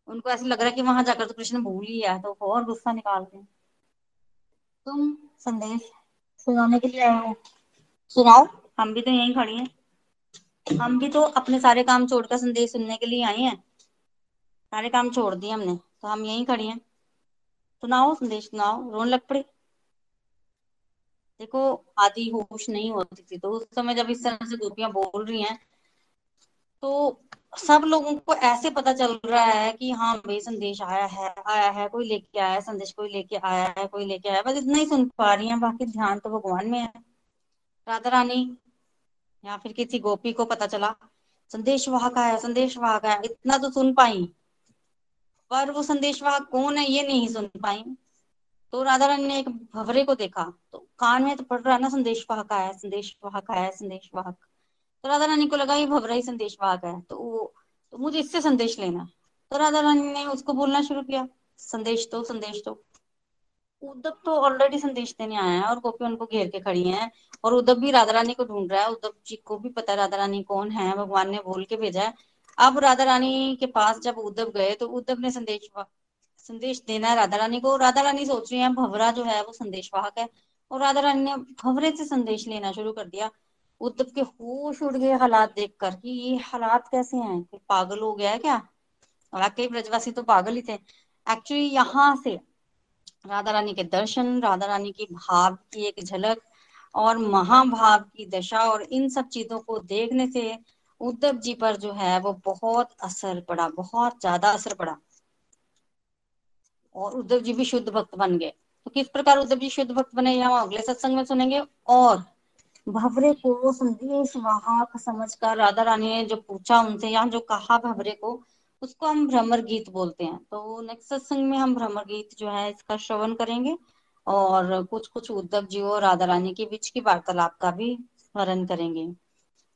उनको ऐसा लग रहा है कि वहाँ जाकर तो कृष्ण भूल ही है तो और गुस्सा निकाल रहे हैं। तुम संदेश सुनाने के लिए आए हो। सुनाओ, हम भी तो यहीं खड़ी हैं। हम भी तो अपने सारे काम छोड़कर संदेश सुनने के लिए आए हैं। सारे काम छोड़ दिए हमने तो हम यहीं खड़े हैं। सुनाओ संदेश, सुनाओ, रोन लग पड़े। देखो आदि होश नहीं होती थी तो उस समय जब इस तरह से गोपियाँ बोल रही हैं तो सब लोगों को ऐसे पता चल रहा है कि हाँ भाई, संदेश आया है आया है, कोई लेके आया है, संदेश कोई लेके आया है, कोई लेके आया बस इतना ही सुन पा रही है, बाकी ध्यान तो भगवान में है। राधा रानी या फिर किसी गोपी को पता चला, संदेश वाहक आया संदेश वाहक आया इतना तो सुन पाई। पर वो संदेश वाहक कौन है, ये नहीं सुन पाई। तो राधा रानी ने एक भवरे को देखा तो कान में तो पड़ रहा है ना, संदेश वाहक आया, संदेश वाहक आया, संदेश वाहक। तो राधा रानी को लगा, ये भवरा ही संदेश वाहक है। तो वो तो मुझे इससे संदेश लेना तो राधा रानी ने उसको बोलना शुरू किया, संदेश तो संदेश तो उद्धव तो ऑलरेडी संदेश देने आया है और गोपी उनको घेर के खड़ी है और उद्धव भी राधा रानी को ढूंढ रहा है। उद्धव जी को भी पता है राधा रानी कौन है, भगवान ने बोल के भेजा है। अब राधा रानी के पास जब उद्धव गए तो उद्धव ने संदेश संदेश देना है राधा रानी को। राधा रानी सोच रही है, भवरा जो है वो संदेश वाहक है। और राधा रानी ने भवरे से संदेश लेना शुरू कर दिया। उद्धव के होश उड़ गए हालात देखकर कि ये हालात कैसे हैं? पागल हो गया है क्या? वाकई ब्रजवासी तो पागल ही थे। एक्चुअली यहाँ से राधा रानी के दर्शन राधा रानी की भाव की एक झलक और महाभाव की दशा और इन सब चीज़ों को देखने से उद्धव जी पर जो है वो बहुत असर पड़ा, बहुत ज़्यादा असर पड़ा। और उद्धव जी भी शुद्ध भक्त बन गए। तो किस प्रकार उद्धव जी शुद्ध भक्त बने हम अगले सत्संग में सुनेंगे। और भवरे को संदेश वाहक समझकर राधा रानी ने जो पूछा उनसे, यहाँ जो कहा भवरे को उसको हम भ्रमर गीत बोलते हैं। तो नेक्स्ट सत्संग में हम भ्रमर गीत जो है इसका श्रवण करेंगे और कुछ कुछ उद्धव जी और राधा रानी के बीच की वार्तालाप का भी स्मरण करेंगे।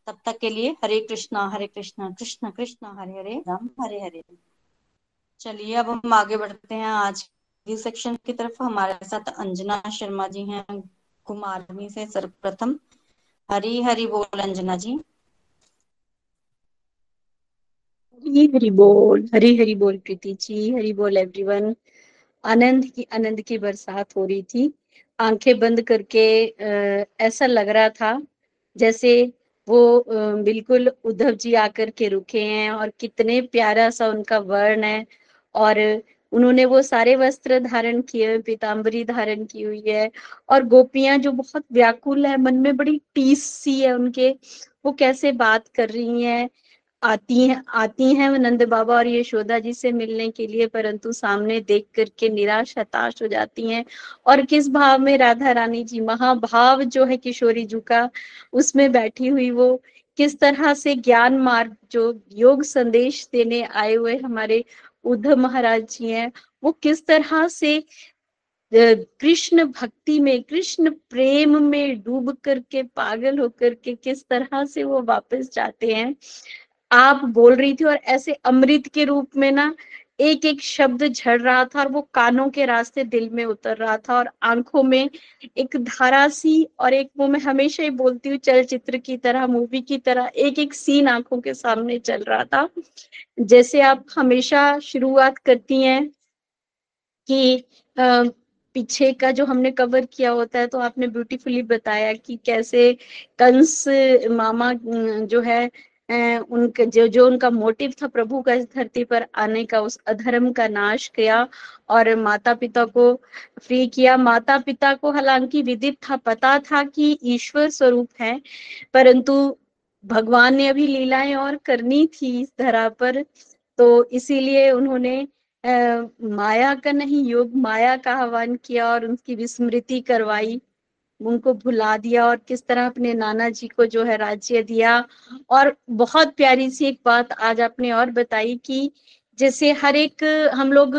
तब तक के लिए हरे कृष्णा हरे कृष्णा, कृष्ण कृष्ण, हरे हरे, राम, हरे हरे। चलिए, अब हम आगे बढ़ते हैं। आज सेक्शन की तरफ़ हमारे साथ अंजना शर्मा जी हैं, कुमारवी से सर्वप्रथम। हरी हरी बोल अंजना जी। हरी बोल, हरी हरी बोल प्रीति जी, हरी बोल एवरीवन आनंद की आनंद की बरसात हो रही थी। आँखें बंद करके ऐसा लग रहा था जैसे वो बिल्कुल उद्धव जी आकर के रुके हैं और कितने प्यारा सा उनका वर्ण है और उन्होंने वो सारे वस्त्र धारण किए हुए पीताम्बरी धारण की हुई है और गोपियाँ जो बहुत व्याकुल है, मन में बड़ी टीस सी है उनके। वो कैसे बात कर रही हैं? आती हैं आती हैं नंद बाबा और यशोदा जी से मिलने के लिए, परंतु सामने देख करके निराश, हताश हो जाती हैं। और किस भाव में राधा रानी जी, महाभाव जो है किशोरी जी का, उसमें बैठी हुई वो, किस तरह से ज्ञान मार्ग जो योग संदेश देने आए हुए हमारे उद्धव महाराज जी हैं, वो किस तरह से कृष्ण भक्ति में, कृष्ण प्रेम में डूब करके पागल होकर के किस तरह से वो वापस जाते हैं। आप बोल रही थी और ऐसे अमृत के रूप में ना एक एक शब्द झड़ रहा था और वो कानों के रास्ते दिल में उतर रहा था और आँखों में एक धारा सी और एक वो मैं हमेशा ही बोलती हूँ, चलचित्र की तरह मूवी की तरह एक एक सीन आँखों के सामने चल रहा था। जैसे आप हमेशा शुरुआत करती हैं कि पीछे का जो हमने कवर किया होता है तो आपने ब्यूटीफुली बताया कि कैसे कंस मामा जो है उनके जो जो उनका मोटिव था प्रभु का इस धरती पर आने का उस अधर्म का नाश किया और माता पिता को फ्री किया। माता पिता को हालाँकि विदित था पता था कि ईश्वर स्वरूप है परंतु भगवान ने अभी लीलाएँ और करनी थी इस धरा पर तो इसीलिए उन्होंने आ, माया का नहीं योग माया का आह्वान किया और उनकी विस्मृति करवाई। उनको भुला दिया और किस तरह अपने नाना जी को जो है राज्य दिया। और बहुत प्यारी सी एक बात आज आपने और बताई कि जैसे हर एक हम लोग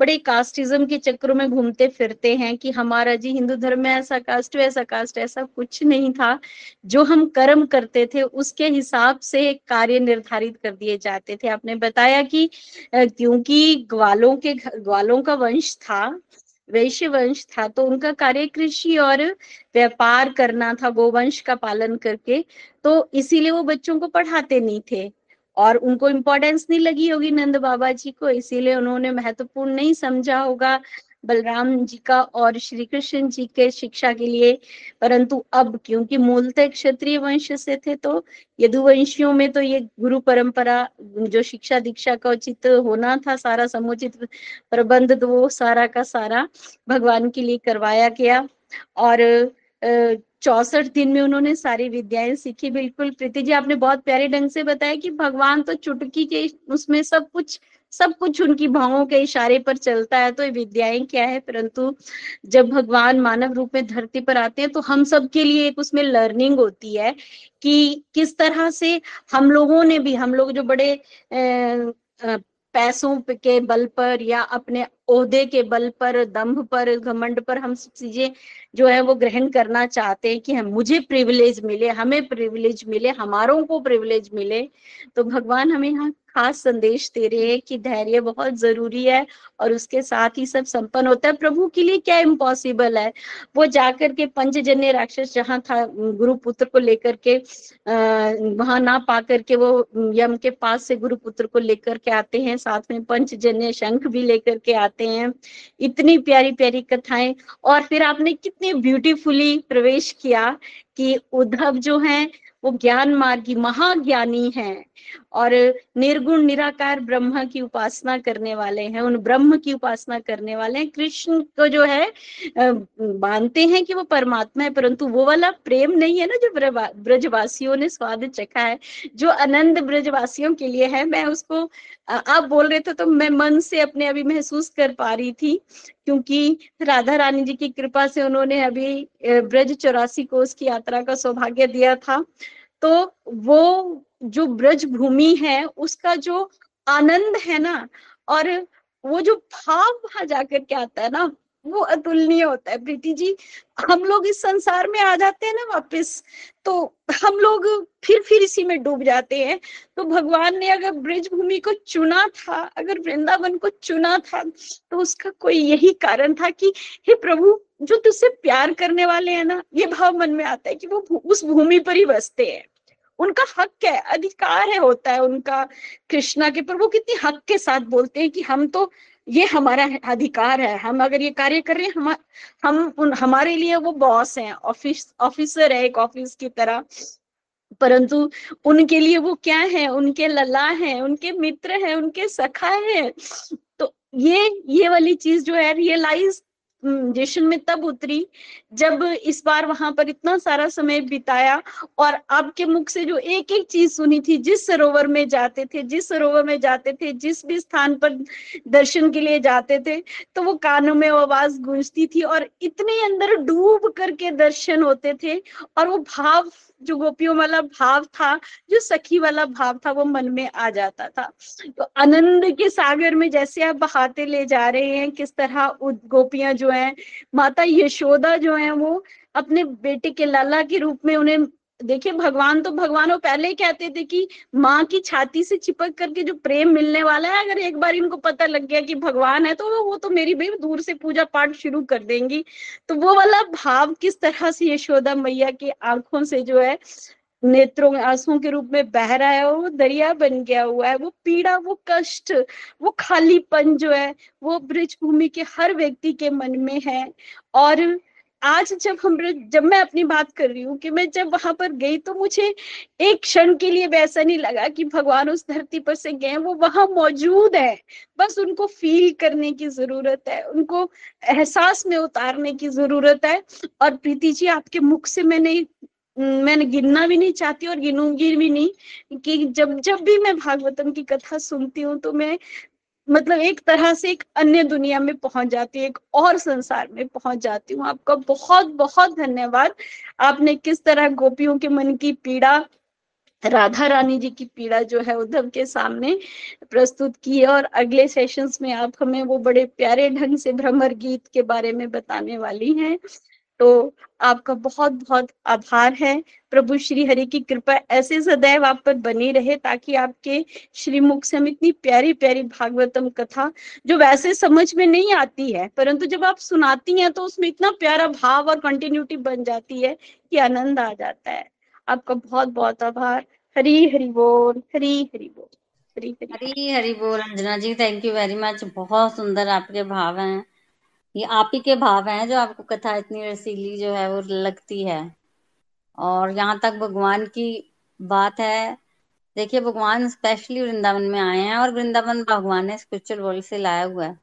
बड़े कास्टिज्म के चक्रों में घूमते फिरते हैं कि हमारा जी हिंदू धर्म में ऐसा कास्ट वैसा कास्ट ऐसा कुछ नहीं था। जो हम कर्म करते थे, उसके हिसाब से कार्य निर्धारित कर दिए जाते थे। आपने बताया कि क्योंकि ग्वालों के ग्वालों का वंश था वैश्य वंश था तो उनका कार्य कृषि और व्यापार करना था, गोवंश का पालन करके। तो इसीलिए वो बच्चों को पढ़ाते नहीं थे और उनको इम्पोर्टेंस नहीं लगी होगी नंद बाबा जी को, इसीलिए उन्होंने महत्वपूर्ण नहीं समझा होगा बलराम जी का और श्री कृष्ण जी के शिक्षा के लिए। परंतु अब, क्योंकि मूलतः क्षत्रिय वंश से थे तो यदुवंशियों में तो ये गुरु परंपरा, जो शिक्षा दीक्षा का उचित होना था, सारा समुचित प्रबंध तो वो सारा का सारा भगवान के लिए करवाया गया। और चौसठ दिन में उन्होंने सारी विद्याएँ सीखी। बिल्कुल, प्रीति जी, आपने बहुत प्यारे ढंग से बताया कि भगवान तो चुटकी के उसमें सब कुछ सब कुछ उनकी भावों के इशारे पर चलता है तो ये विद्याएँ क्या है? परंतु जब भगवान मानव रूप में धरती पर आते हैं तो हम सब के लिए एक उसमें लर्निंग होती है कि किस तरह से हम लोगों ने भी, हम लोग जो बड़े पैसों के बल पर या अपने ओहदे के बल पर, दम्भ पर, घमंड पर हम सब चीज़ें जो है वो ग्रहण करना चाहते हैं कि हम, मुझे प्रिविलेज मिले, हमें प्रिविलेज मिले, हमारों को प्रिविलेज मिले तो भगवान हमें यहाँ खास संदेश दे रहे हैं कि धैर्य बहुत ज़रूरी है और उसके साथ ही सब संपन्न होता है। प्रभु के लिए क्या इम्पॉसिबल है? वो जाकर के पंचजन्य राक्षस जहाँ था, गुरु पुत्र को लेकर के वहाँ ना पा करके वो यम के पास से गुरु पुत्र को लेकर के आते हैं। साथ में पंचजन्य शंख भी लेकर के आते हैं। इतनी प्यारी प्यारी कथाएँ। और फिर आपने कितनी ब्यूटीफुली प्रवेश किया कि उद्धव जो है, वो ज्ञान मार्गी, महाज्ञानी हैं। और निर्गुण, निराकार ब्रह्म की उपासना करने वाले हैं, उन ब्रह्म की उपासना करने वाले हैं। कृष्ण को जो है मानते हैं कि वो परमात्मा है, परंतु वो वाला प्रेम नहीं है ना जो ब्रजवासियों ने स्वाद चखा है, जो आनंद ब्रजवासियों के लिए है। मैं उसको आप बोल रहे थे तो मैं मन से अपने अभी महसूस कर पा रही थी, क्योंकि राधा रानी जी की कृपा से उन्होंने अभी ब्रज चौरासी को उसकी यात्रा का सौभाग्य दिया था। तो वो जो ब्रज भूमि है, उसका जो आनंद है ना, और वो जो भाव वहाँ जाकर के आता है ना, वो अतुलनीय होता है। प्रीति जी, हम लोग इस संसार में आ जाते हैं ना वापस तो हम लोग फिर फिर इसी में डूब जाते हैं। तो भगवान ने अगर ब्रज भूमि को चुना था, अगर वृंदावन को चुना था तो उसका कोई यही कारण था कि, हे प्रभु, जो तुझसे प्यार करने वाले हैं ना, ये भाव मन में आता है कि वो उस भूमि पर ही बसते हैं। उनका हक है, अधिकार है होता है उनका कृष्णा के, पर वो कितनी हक के साथ बोलते हैं कि हम तो ये हमारा अधिकार है, हम अगर ये कार्य कर रहे हैं, हम हम उन, हमारे लिए वो बॉस हैं ऑफ़िस ऑफिसर है एक ऑफ़िस की तरह। परंतु उनके लिए वो क्या है, उनके लला है, उनके मित्र है, उनके सखा है तो ये ये वाली चीज़ जो है रियलाइज़ जशन में तब उतरी जब इस बार वहाँ पर इतना सारा समय बिताया और आपके मुख से जो एक एक चीज़ सुनी थी, जिस सरोवर में जाते थे, जिस सरोवर में जाते थे, जिस भी स्थान पर दर्शन के लिए जाते थे तो वो कानों में आवाज़ गूंजती थी और इतने अंदर डूब करके दर्शन होते थे और वो भाव जो गोपियों वाला भाव था, जो सखी वाला भाव था, वो मन में आ जाता था। तो आनंद के सागर में जैसे आप बहाते ले जा रहे हैं, किस तरह गोपियाँ जो हैं, माता यशोदा जो हैं, वो अपने बेटे के लाला के रूप में उन्हें देखिए, भगवान तो भगवान पहले ही कहते थे कि माँ की छाती से चिपक करके जो प्रेम मिलने वाला है, अगर एक बार इनको पता लग गया कि भगवान है तो वो तो मेरी भाई दूर से पूजा पाठ शुरू कर देंगी। तो वो वाला भाव किस तरह से यशोदा मैया की आँखों से जो है, नेत्रों में आंसुओं के रूप में बह रहा है, वो दरिया बन गया हुआ है, वो पीड़ा, वो कष्ट, वो खालीपन जो है, वो ब्रिज भूमि के हर व्यक्ति के मन में है। और आज जब हम जब मैं अपनी बात कर रही हूँ कि मैं जब वहाँ पर गई तो मुझे एक क्षण के लिए भी ऐसा नहीं लगा कि भगवान उस धरती पर से गए वो वहाँ मौजूद है। बस उनको फील करने की ज़रूरत है, उनको एहसास में उतारने की ज़रूरत है। और प्रीति जी, आपके मुख से मैंने मैंने गिनना भी नहीं चाहती और गिनूँगी भी नहीं कि जब जब भी मैं भागवतम की कथा सुनती हूँ तो मैं मतलब एक तरह से एक अन्य दुनिया में पहुँच जाती है, एक और संसार में पहुँच जाती हूँ। आपका बहुत बहुत धन्यवाद। आपने किस तरह गोपियों के मन की पीड़ा, राधा रानी जी की पीड़ा जो है उद्धव के सामने प्रस्तुत की है और अगले सेशंस में आप हमें वो बड़े प्यारे ढंग से भ्रमर गीत के बारे में बताने वाली हैं। तो आपका बहुत बहुत आभार है। प्रभु श्री हरि की कृपा ऐसे सदैव आप पर बनी रहे ताकि आपके श्रीमुख से हम इतनी प्यारी प्यारी भागवतम कथा, जो वैसे समझ में नहीं आती है, परंतु जब आप सुनाती हैं तो उसमें इतना प्यारा भाव और कंटिन्यूटी बन जाती है कि आनंद आ जाता है। आपका बहुत बहुत आभार। हरी, हरि बोल, हरी, हरि बोल, हरी हरी। बोल, Anjana ji thank you very much बहुत सुंदर आपके भाव हैं। ये आप ही के भाव हैं जो आपको कथा इतनी रसीली जो है वो लगती है। और यहाँ तक भगवान की बात है। देखिए, भगवान स्पेशली वृंदावन में आए हैं और वृंदावन भगवान ने स्पिरिचुअल वर्ल्ड से लाया हुआ है,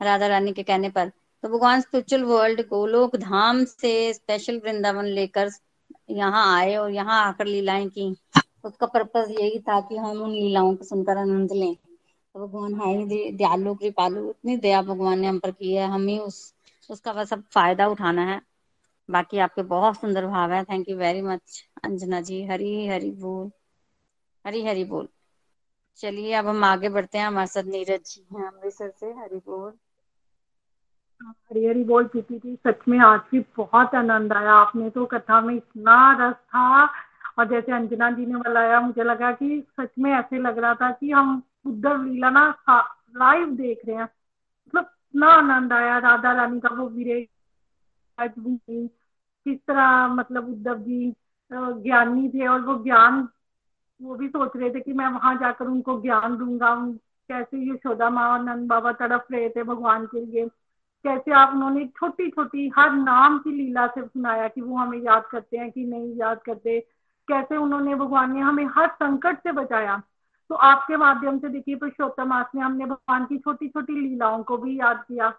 राधा रानी के कहने पर। तो भगवान स्पिरिचुअल वर्ल्ड गोलोक धाम से स्पेशल वृंदावन लेकर यहाँ आए और यहाँ आकर लीलाएँ की। उसका पर्पज यही था कि हम उन लीलाओं को सुनकर आनंद लें। भगवान है ही दयालु, कृपालु, इतनी दया भगवान ने हम पर की है। हम ही उस, उसका बस अब फ़ायदा उठाना है। बाकी आपके बहुत सुंदर भाव है। Thank you very much Anjana ji. Hari Hari बोल। हरी हरी बोल। चलिए, अब हम आगे बढ़ते हैं। हमारे साथ नीरज जी हैं अमृतसर से। हरी बोल। हरी हरी बोल, प्रीति जी। सच में आज भी बहुत आनंद आया। आपने तो कथा में इतना रस था। और जैसे अंजना जी ने बताया मुझे लगा कि सच में ऐसे लग रहा था कि हम उद्धव लीला ना लाइव देख रहे हैं। मतलब इतना आनंद आया, राधा रानी का वो विरे किस तरह मतलब उद्धव जी ज्ञानी थे और वो ज्ञान, वो भी सोच रहे थे कि मैं वहाँ जाकर उनको ज्ञान दूँगा कैसे यशोदा माँ और नंद बाबा तड़प रहे थे भगवान के लिए। कैसे आप उन्होंने छोटी छोटी हर नाम की लीला से सुनाया कि वो हमें याद करते हैं कि नहीं याद करते। कैसे उन्होंने, भगवान ने हमें हर संकट से बचाया। तो आपके माध्यम से देखिए पुरुषोत्तम मास में हमने भगवान की छोटी छोटी लीलाओं को भी याद किया।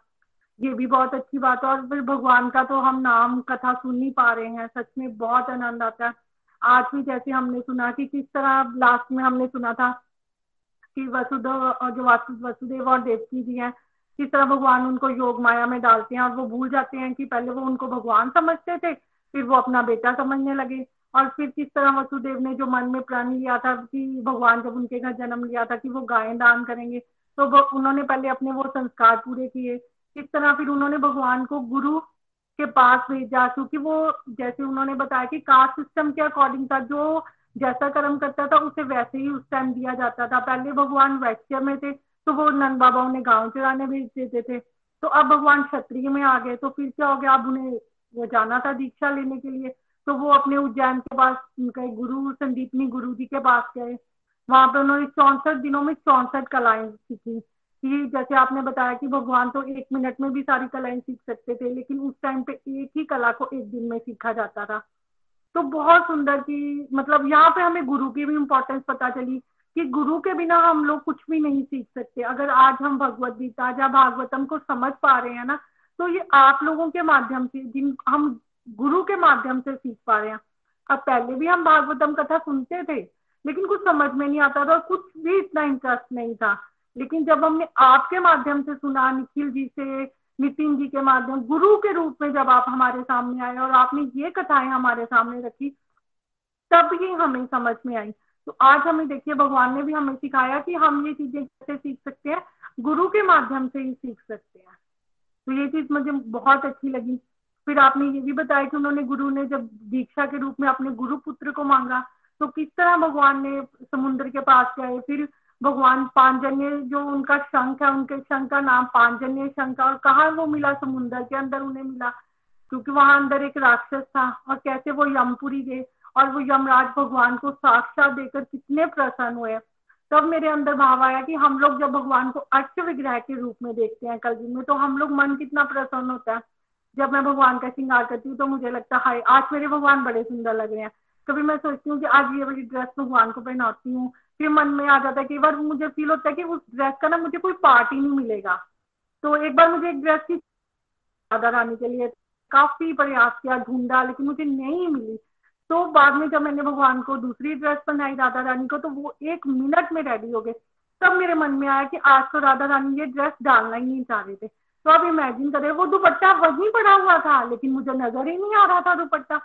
ये भी बहुत अच्छी बात है और फिर भगवान का तो हम नाम कथा सुन नहीं पा रहे हैं, सच में बहुत आनंद आता है। आज भी जैसे हमने सुना कि किस तरह लास्ट में हमने सुना था कि वसुदेव जो वसुदेव और देवकी जी हैं, किस तरह भगवान उनको योग माया में डालते हैं और वो भूल जाते हैं कि पहले वो उनको भगवान समझते थे, फिर वो अपना बेटा समझने लगे। और फिर किस तरह वसुदेव ने जो मन में प्रण लिया था कि भगवान जब उनके घर जन्म लिया था कि वो गायें दान करेंगे तो उन्होंने पहले अपने वो संस्कार पूरे किए। किस तरह फिर उन्होंने भगवान को गुरु के पास भेजा, क्योंकि वो जैसे उन्होंने बताया कि कास्ट सिस्टम के अकॉर्डिंग था, जो जैसा कर्म करता था, उसे वैसे ही उस टाइम दिया जाता था। पहले भगवान वैश्य में थे तो वो नंद बाबा उन्हें गाँव चलाने भेज देते थे। तो अब भगवान क्षत्रिय में आ गए तो फिर क्या हो गया? अब उन्हें जाना था दीक्षा लेने के लिए। तो वो अपने उज्जैन के पास, उनके गुरु, संदीपनी गुरु जी के पास गए। वहाँ पे उन्होंने चौसठ दिनों में चौसठ कलाएँ सीखी। कि जैसे आपने बताया कि भगवान तो एक मिनट में भी सारी कलाएँ सीख सकते थे, लेकिन उस टाइम पे एक ही कला को एक दिन में सीखा जाता था। तो बहुत सुंदर की मतलब यहाँ पे हमें गुरु की भी इम्पोर्टेंस पता चली कि गुरु के बिना हम लोग कुछ भी नहीं सीख सकते। अगर आज हम भगवत गीता या भागवतम को समझ पा रहे हैं ना तो ये आप लोगों के माध्यम से, जिन हम गुरु के माध्यम से सीख पा रहे हैं। अब पहले भी हम भागवतम कथा सुनते थे, लेकिन कुछ समझ में नहीं आता था कुछ भी इतना इंटरेस्ट नहीं था। लेकिन जब हमने आपके माध्यम से सुना, निखिल जी से, नितिन जी के माध्यम, गुरु के रूप में जब आप हमारे सामने आए और आपने ये कथाएँ हमारे सामने रखी, तब ये हमें समझ में आई। तो आज हमें देखिए, भगवान ने भी हमें सिखाया कि हम ये चीज़ें कैसे सीख सकते हैं, गुरु के माध्यम से ही सीख सकते हैं। तो ये चीज़ मुझे बहुत अच्छी लगी। फिर आपने ये भी बताया कि उन्होंने गुरु ने जब दीक्षा के रूप में अपने गुरु पुत्र को मांगा तो किस तरह भगवान ने समुद्र के पास गए? फिर भगवान पांजन्य, जो उनका शंख है, उनके शंख का नाम पांजन्य शंख और कहा वो मिला समुन्द्र के अंदर उन्हें मिला? क्योंकि वहाँ अंदर एक राक्षस था, और कैसे वो यमपुरी गए, और वो यमराज भगवान को साक्षात देकर कितने प्रसन्न हुए। तब मेरे अंदर भाव आया कि हम लोग जब भगवान को अष्ट विग्रह के रूप में देखते हैं कल दिन में तो हम लोग मन कितना प्रसन्न होता है। जब मैं भगवान का श्रृंगार करती हूँ तो मुझे लगता है आज मेरे भगवान बड़े सुंदर लग रहे हैं। कभी मैं सोचती हूँ कि आज ये वाली ड्रेस भगवान को पहनाती हूँ, फिर मन में आ जाता है कि बार मुझे फील होता है कि उस ड्रेस का ना मुझे कोई पार्ट ही नहीं मिलेगा। तो एक बार मुझे एक ड्रेस की राधा रानी के लिए काफ़ी प्रयास किया, ढूंढा, लेकिन मुझे नहीं मिली। तो बाद में जब मैंने भगवान को दूसरी ड्रेस पहनाई राधा रानी को तो वो एक मिनट में रेडी हो गए। तब मेरे मन में आया कि आज तो राधा रानी ये ड्रेस डालना ही नहीं चाह रहे थे। तो आप इमेजिन करें, वो दुपट्टा वहीं पड़ा हुआ था, लेकिन मुझे नज़र ही नहीं आ रहा था दुपट्टा।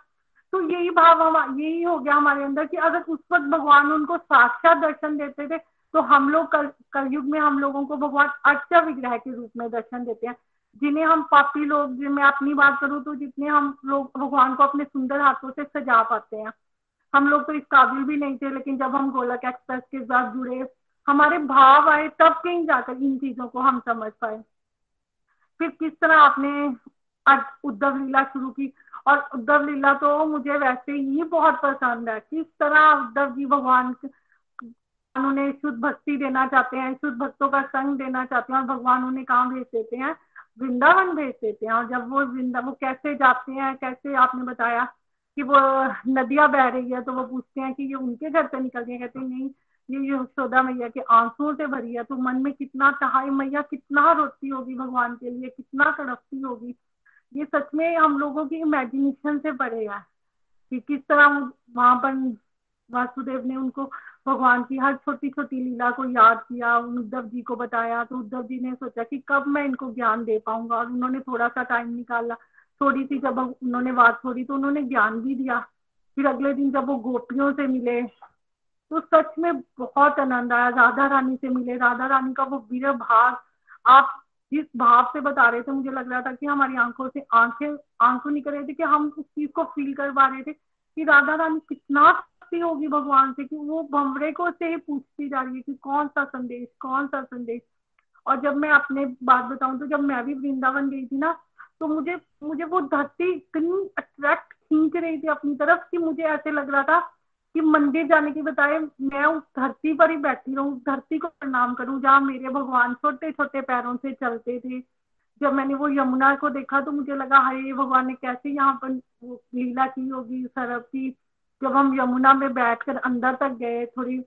तो यही भाव हम, यही हो गया हमारे अंदर कि अगर उस वक्त भगवान उनको साक्षात दर्शन देते थे तो हम लोग कल, कलयुग में हम लोगों को भगवान अच्छा विग्रह के रूप में दर्शन देते हैं। जिन्हें हम पापी लोग मैं अपनी बात करूँ तो जितने हम लोग भगवान को अपने सुंदर हाथों से सजा पाते हैं। हम लोग तो इस काबिल भी नहीं थे, लेकिन जब हम गोलक एक्सप्रेस के साथ जुड़े, हमारे भाव आए, तब कहीं जाकर इन चीज़ों को हम समझ पाए। फिर किस तरह आपने आज उद्धव लीला शुरू की? और उद्धव लीला तो मुझे वैसे ही बहुत पसंद है। किस तरह उद्धव जी भगवान उन्हें शुद्ध भक्ति देना चाहते हैं, शुद्ध भक्तों का संग देना चाहते हैं और भगवान उन्हें कहाँ भेज देते हैं? वृंदावन भेज देते हैं। और जब वो वृंदा, वो कैसे जाते हैं, कैसे आपने बताया कि वो नदियाँ बह रही है तो वो पूछते हैं कि ये उनके घर से निकल है कहते हैं, नहीं ये यशोदा मैया के आंसुओं से भरी है तो मन में कितना चाहे मैया, कितना रोती होगी भगवान के लिए, कितना तड़पती होगी। ये सच में हम लोगों की इमेजिनेशन से परे है, कि किस तरह वहाँ पर वासुदेव ने उनको भगवान की हर छोटी छोटी लीला को याद किया उद्धव जी को बताया तो उद्धव जी ने सोचा कि कब मैं इनको ज्ञान दे पाऊँगा। और उन्होंने थोड़ा सा टाइम निकाला, थोड़ी सी जब उन्होंने बात छोड़ी तो उन्होंने ज्ञान भी दिया। फिर अगले दिन जब वो गोपियों से मिले तो सच में बहुत आनंद आया। राधा रानी से मिले। राधा रानी का वो वीर भाग आप जिस भाव से बता रहे थे, मुझे लग रहा था कि हमारी आँखों से आँखें आँखों निकल रहे थे कि हम उस चीज़ को फील कर पा रहे थे कि राधा रानी कितना होगी भगवान से कि वो भंवरे को से ही पूछती जा रही है कि कौन सा संदेश, कौन सा संदेश? और जब मैं अपने बात बताऊँ तो जब मैं भी वृंदावन गई थी ना तो मुझे मुझे वो धरती इतनी अट्रैक्ट खींच रही थी अपनी तरफ़ कि मुझे ऐसे लग रहा था कि मंदिर जाने की बताए मैं उस धरती पर ही बैठी रहूँ धरती को प्रणाम करूँ, जहाँ मेरे भगवान छोटे छोटे पैरों से चलते थे। जब मैंने वो यमुना को देखा तो मुझे लगा हरे भगवान ने कैसे यहाँ पर लीला की होगी, सरब की? जब हम यमुना में बैठकर अंदर तक गए, थोड़ी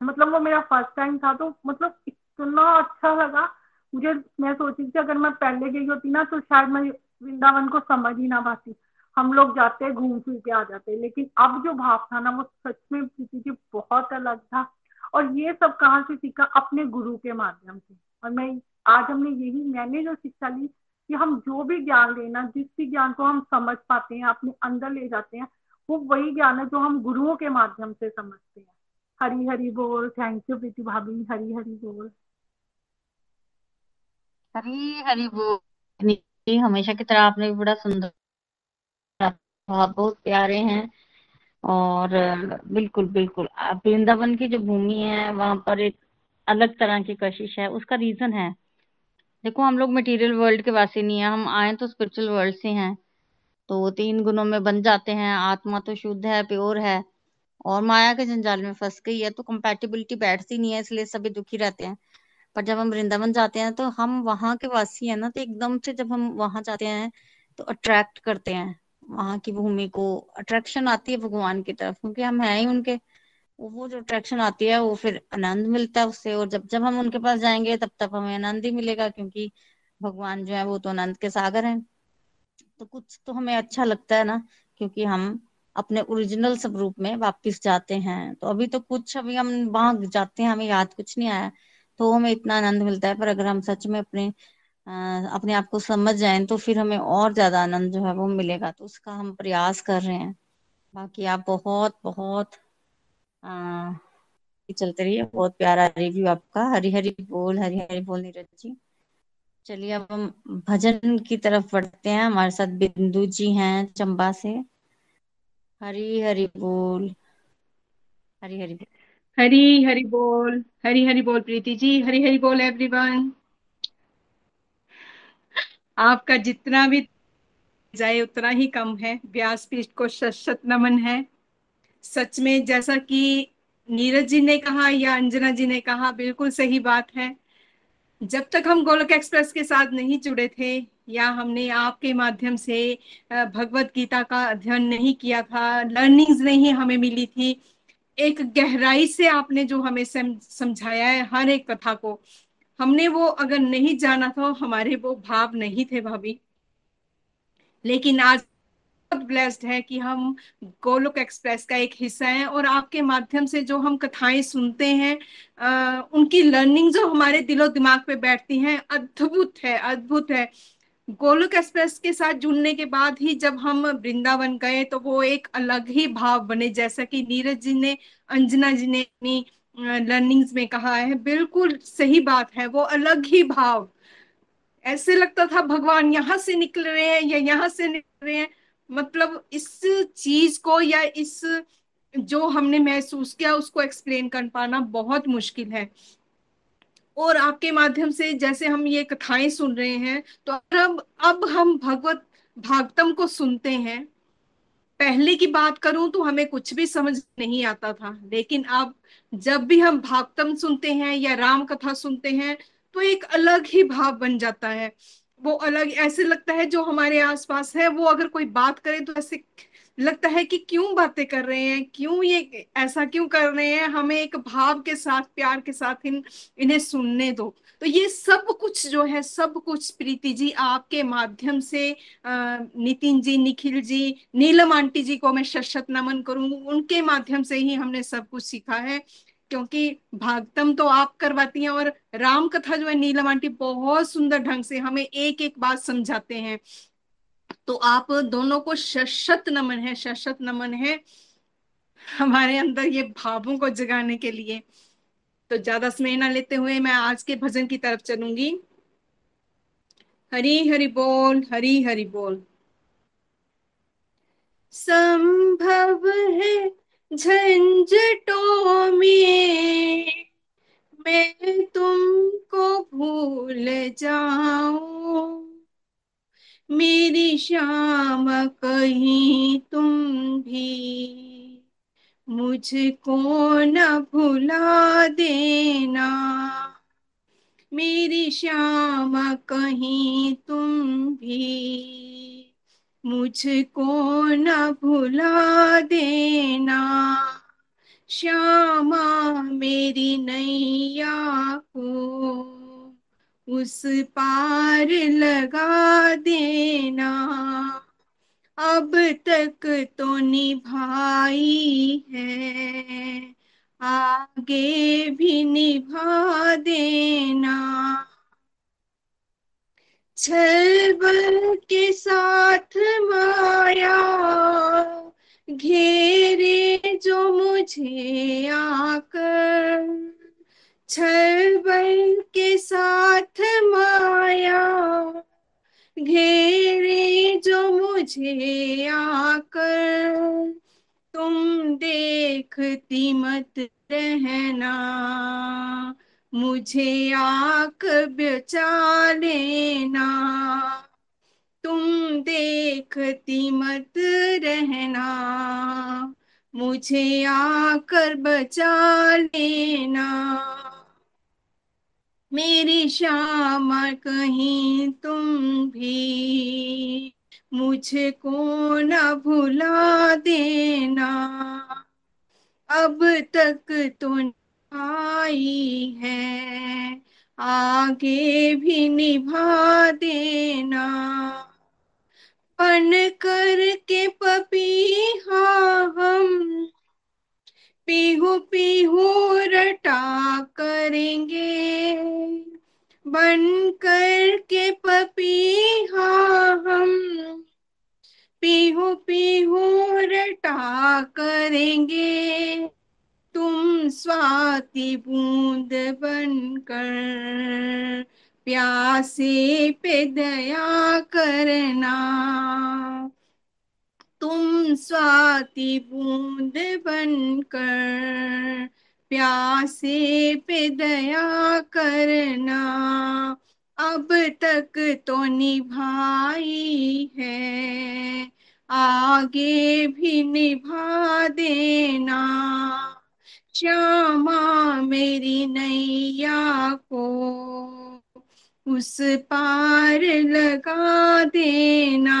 मतलब वो मेरा फ़र्स्ट टाइम था तो मतलब इतना अच्छा लगा। मुझे, मैं सोची थी अगर मैं पहले गई होती ना तो शायद मैं वृंदावन को समझ ही ना पाती। हम लोग जाते घूम फिर के आ जाते लेकिन अब जो भाव था ना, वो सच में प्रीति जी बहुत अलग था। और ये सब कहाँ से सीखा? अपने गुरु के माध्यम से। और मैं, आज हमने यही, मैंने जो शिक्षा ली कि हम जो भी ज्ञान लेना जिस भी ज्ञान को हम समझ पाते हैं, अपने अंदर ले जाते हैं, वो वही ज्ञान है जो हम गुरुओं के माध्यम से समझते हैं। हरी हरी बोल। थैंक यू प्रीति भाभी। हरी हरी बोल। हरी हरी बोल। हमेशा की तरह आपने भी बड़ा सुंदर बहुत बहुत प्यारे हैं। और, बिल्कुल बिल्कुल। वृंदावन की जो भूमि है, वहाँ पर एक अलग तरह की कशिश है। उसका रीजन है। देखो, हम लोग मटेरियल वर्ल्ड के वासी नहीं है। हम आए तो स्पिरिचुअल वर्ल्ड से हैं। तो तीन गुणों में बन जाते हैं। आत्मा तो शुद्ध है प्योर है। और माया के जंजाल में फंस गई है। तो कंपेटिबिलिटी बैठती नहीं है, इसलिए सभी दुखी रहते हैं। पर जब हम वृंदावन जाते हैं तो हम वहाँ के वासी हैं ना तो एकदम से जब हम वहाँ जाते हैं तो अट्रैक्ट करते हैं। वहाँ की भूमि को अट्रैक्शन आती है भगवान की तरफ़, क्योंकि हम हैं ही उनके। वो जो अट्रैक्शन आती है, वो फिर आनंद मिलता है उससे, और जब जब हम उनके पास जाएँगे, तब तक हमें आनंद ही मिलेगा, क्योंकि भगवान जो है, वो तो आनंद के सागर हैं। तो कुछ तो हमें अच्छा लगता है ना, क्योंकि हम अपने ओरिजिनल स्वरूप में वापस जाते हैं। तो अभी तो कुछ, अभी हम वहाँ जाते हैं, हमें याद कुछ नहीं आया तो हमें इतना आनंद मिलता है। पर अगर हम सच में अपने अपने आप को समझ जाए तो फिर हमें और ज़्यादा आनंद जो है वो मिलेगा। तो उसका हम प्रयास कर रहे हैं। बाकी आप बहुत बहुत आ, चलते रहिए। बहुत प्यारा रिव्यू आपका। हरी हरी बोल हरी हरी बोल नीरज जी। चलिए अब हम भजन की तरफ़ बढ़ते हैं। हमारे साथ बिंदु जी हैं चंबा से। हरी हरी बोल हरी हरी बोल। हरी हरी बोल हरी हरी बोल प्रीति जी। हरी हरी बोल एवरीवन आपका जितना भी जाए, उतना ही कम है। व्यास पीठ को शत नमन है। सच में जैसा कि नीरज जी ने कहा या अंजना जी ने कहा, बिल्कुल सही बात है। जब तक हम गोलक एक्सप्रेस के साथ नहीं जुड़े थे या हमने आपके माध्यम से भगवत गीता का अध्ययन नहीं किया था, लर्निंग्स नहीं हमें मिली थी, एक गहराई से आपने जो हमें समझाया है, हर एक कथा को हमने वो अगर नहीं जाना था हमारे वो भाव नहीं थे भाभी। लेकिन आज ब्लेस्ड है कि हम गोलोक एक्सप्रेस का एक हिस्सा है और आपके माध्यम से जो हम कथाएँ सुनते हैं आ, उनकी लर्निंग जो हमारे दिलो दिमाग पे बैठती हैं अद्भुत है अद्भुत है। गोलोक एक्सप्रेस के साथ जुड़ने के बाद ही जब हम वृंदावन गए तो वो एक अलग ही भाव बने जैसा कि नीरज जी ने अंजना जी ने अपनी लर्निंग्स में कहा है, बिल्कुल सही बात है, वो अलग ही भाव। ऐसे लगता था भगवान यहाँ से निकल रहे हैं या यहाँ से निकल रहे हैं। मतलब इस चीज़ को या इस जो हमने महसूस किया उसको एक्सप्लेन कर पाना बहुत मुश्किल है। और आपके माध्यम से जैसे हम ये कथाएँ सुन रहे हैं तो अब अब हम भगवत भागवतम को सुनते हैं। पहले की बात करूँ तो हमें कुछ भी समझ नहीं आता था। लेकिन अब जब भी हम भागवतम सुनते हैं या राम कथा सुनते हैं तो एक अलग ही भाव बन जाता है। वो अलग, ऐसे लगता है जो हमारे आसपास है, वो अगर कोई बात करे तो ऐसे लगता है कि क्यों बातें कर रहे हैं, क्यों ये ऐसा क्यों कर रहे हैं, हमें एक भाव के साथ, प्यार के साथ इन, इन्हें सुनने दो। तो ये सब कुछ जो है, सब कुछ प्रीति जी आपके माध्यम से नितिन जी, निखिल जी, नीलम आंटी जी को मैं शत नमन करूँ उनके माध्यम से ही हमने सब कुछ सीखा है, क्योंकि भागतम तो आप करवाती हैं और राम कथा जो है नीलम आंटी बहुत सुंदर ढंग से हमें एक एक बात समझाते हैं। तो आप दोनों को शशत नमन है शत नमन है हमारे अंदर ये भावों को जगाने के लिए। तो ज़्यादा समय ना लेते हुए मैं आज के भजन की तरफ़ चलूँगी। हरी हरि बोल, हरी हरि बोल। संभव है झंझटों में मैं तुमको भूल जाऊँ। मेरी श्याम कहीं तुम भी मुझको न भुला देना। मेरी श्याम कहीं तुम भी मुझको न भुला देना। श्यामा मेरी नैया को उस पार लगा देना। अब तक तो निभाई है। आगे भी निभा देना। छल बल के साथ माया, घेरे जो मुझे आकर। छल बल के साथ माया घेरे जो मुझे आकर, तुम देखती मत रहना। मुझे आक बचा लेना। तुम देखती मत रहना। मुझे आकर बचा लेना। मेरी श्याम कहीं तुम भी मुझको न भुला देना। अब तक तो आई है, आगे भी निभा देना। पन कर के पपीहा हम पीहू पीहू रटा करेंगे। बन कर के पपीहा हम। पीहू पीहू रटा करेंगे। तुम स्वाति बूंद बनकर। प्यासे पे दया करना। तुम स्वाति बूंद बनकर प्यासे पे दया करना। अब तक तो निभाई है, आगे भी निभा देना। श्यामा मेरी नैया को उस पार लगा देना।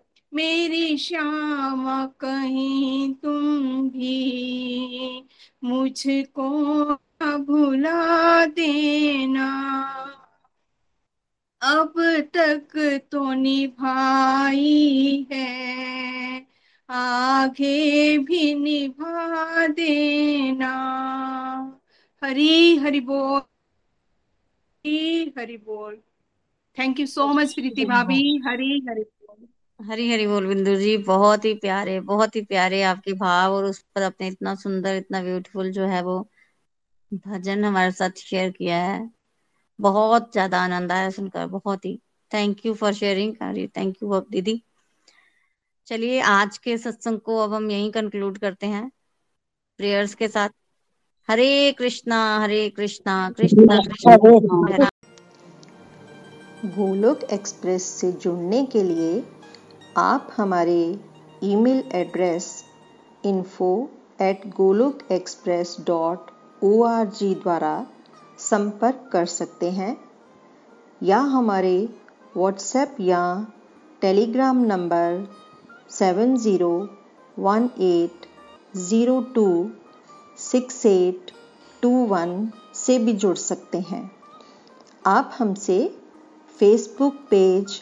मेरी श्याम कहीं तुम भी मुझको भुला देना। अब तक तो निभाई है आगे भी निभा देना। हरी हरि बोल। हरी हरि बोल। Thank you so much Preeti भाभी। हरी हरि हरी हरी बोल, बिंदु जी, बहुत ही प्यारे, बहुत ही प्यारे आपके भाव और उस पर आपने इतना सुंदर, इतना ब्यूटीफुल जो है वो भजन हमारे साथ शेयर किया है। बहुत ज़्यादा आनंद आया सुनकर, बहुत ही। Thank you for sharing thank you दीदी चलिए, आज के सत्संग को अब हम यहीं कंक्लूड करते हैं। प्रेयर्स के साथ। हरे कृष्णा हरे कृष्णा कृष्णा कृष्णा। गोलोक एक्सप्रेस से जुड़ने के लिए आप हमारे email address info at Golok express dot O R G द्वारा संपर्क कर सकते हैं, या हमारे व्हाट्सएप या Telegram number seven zero one eight zero two six eight two one से भी जुड़ सकते हैं। आप हमसे फेसबुक पेज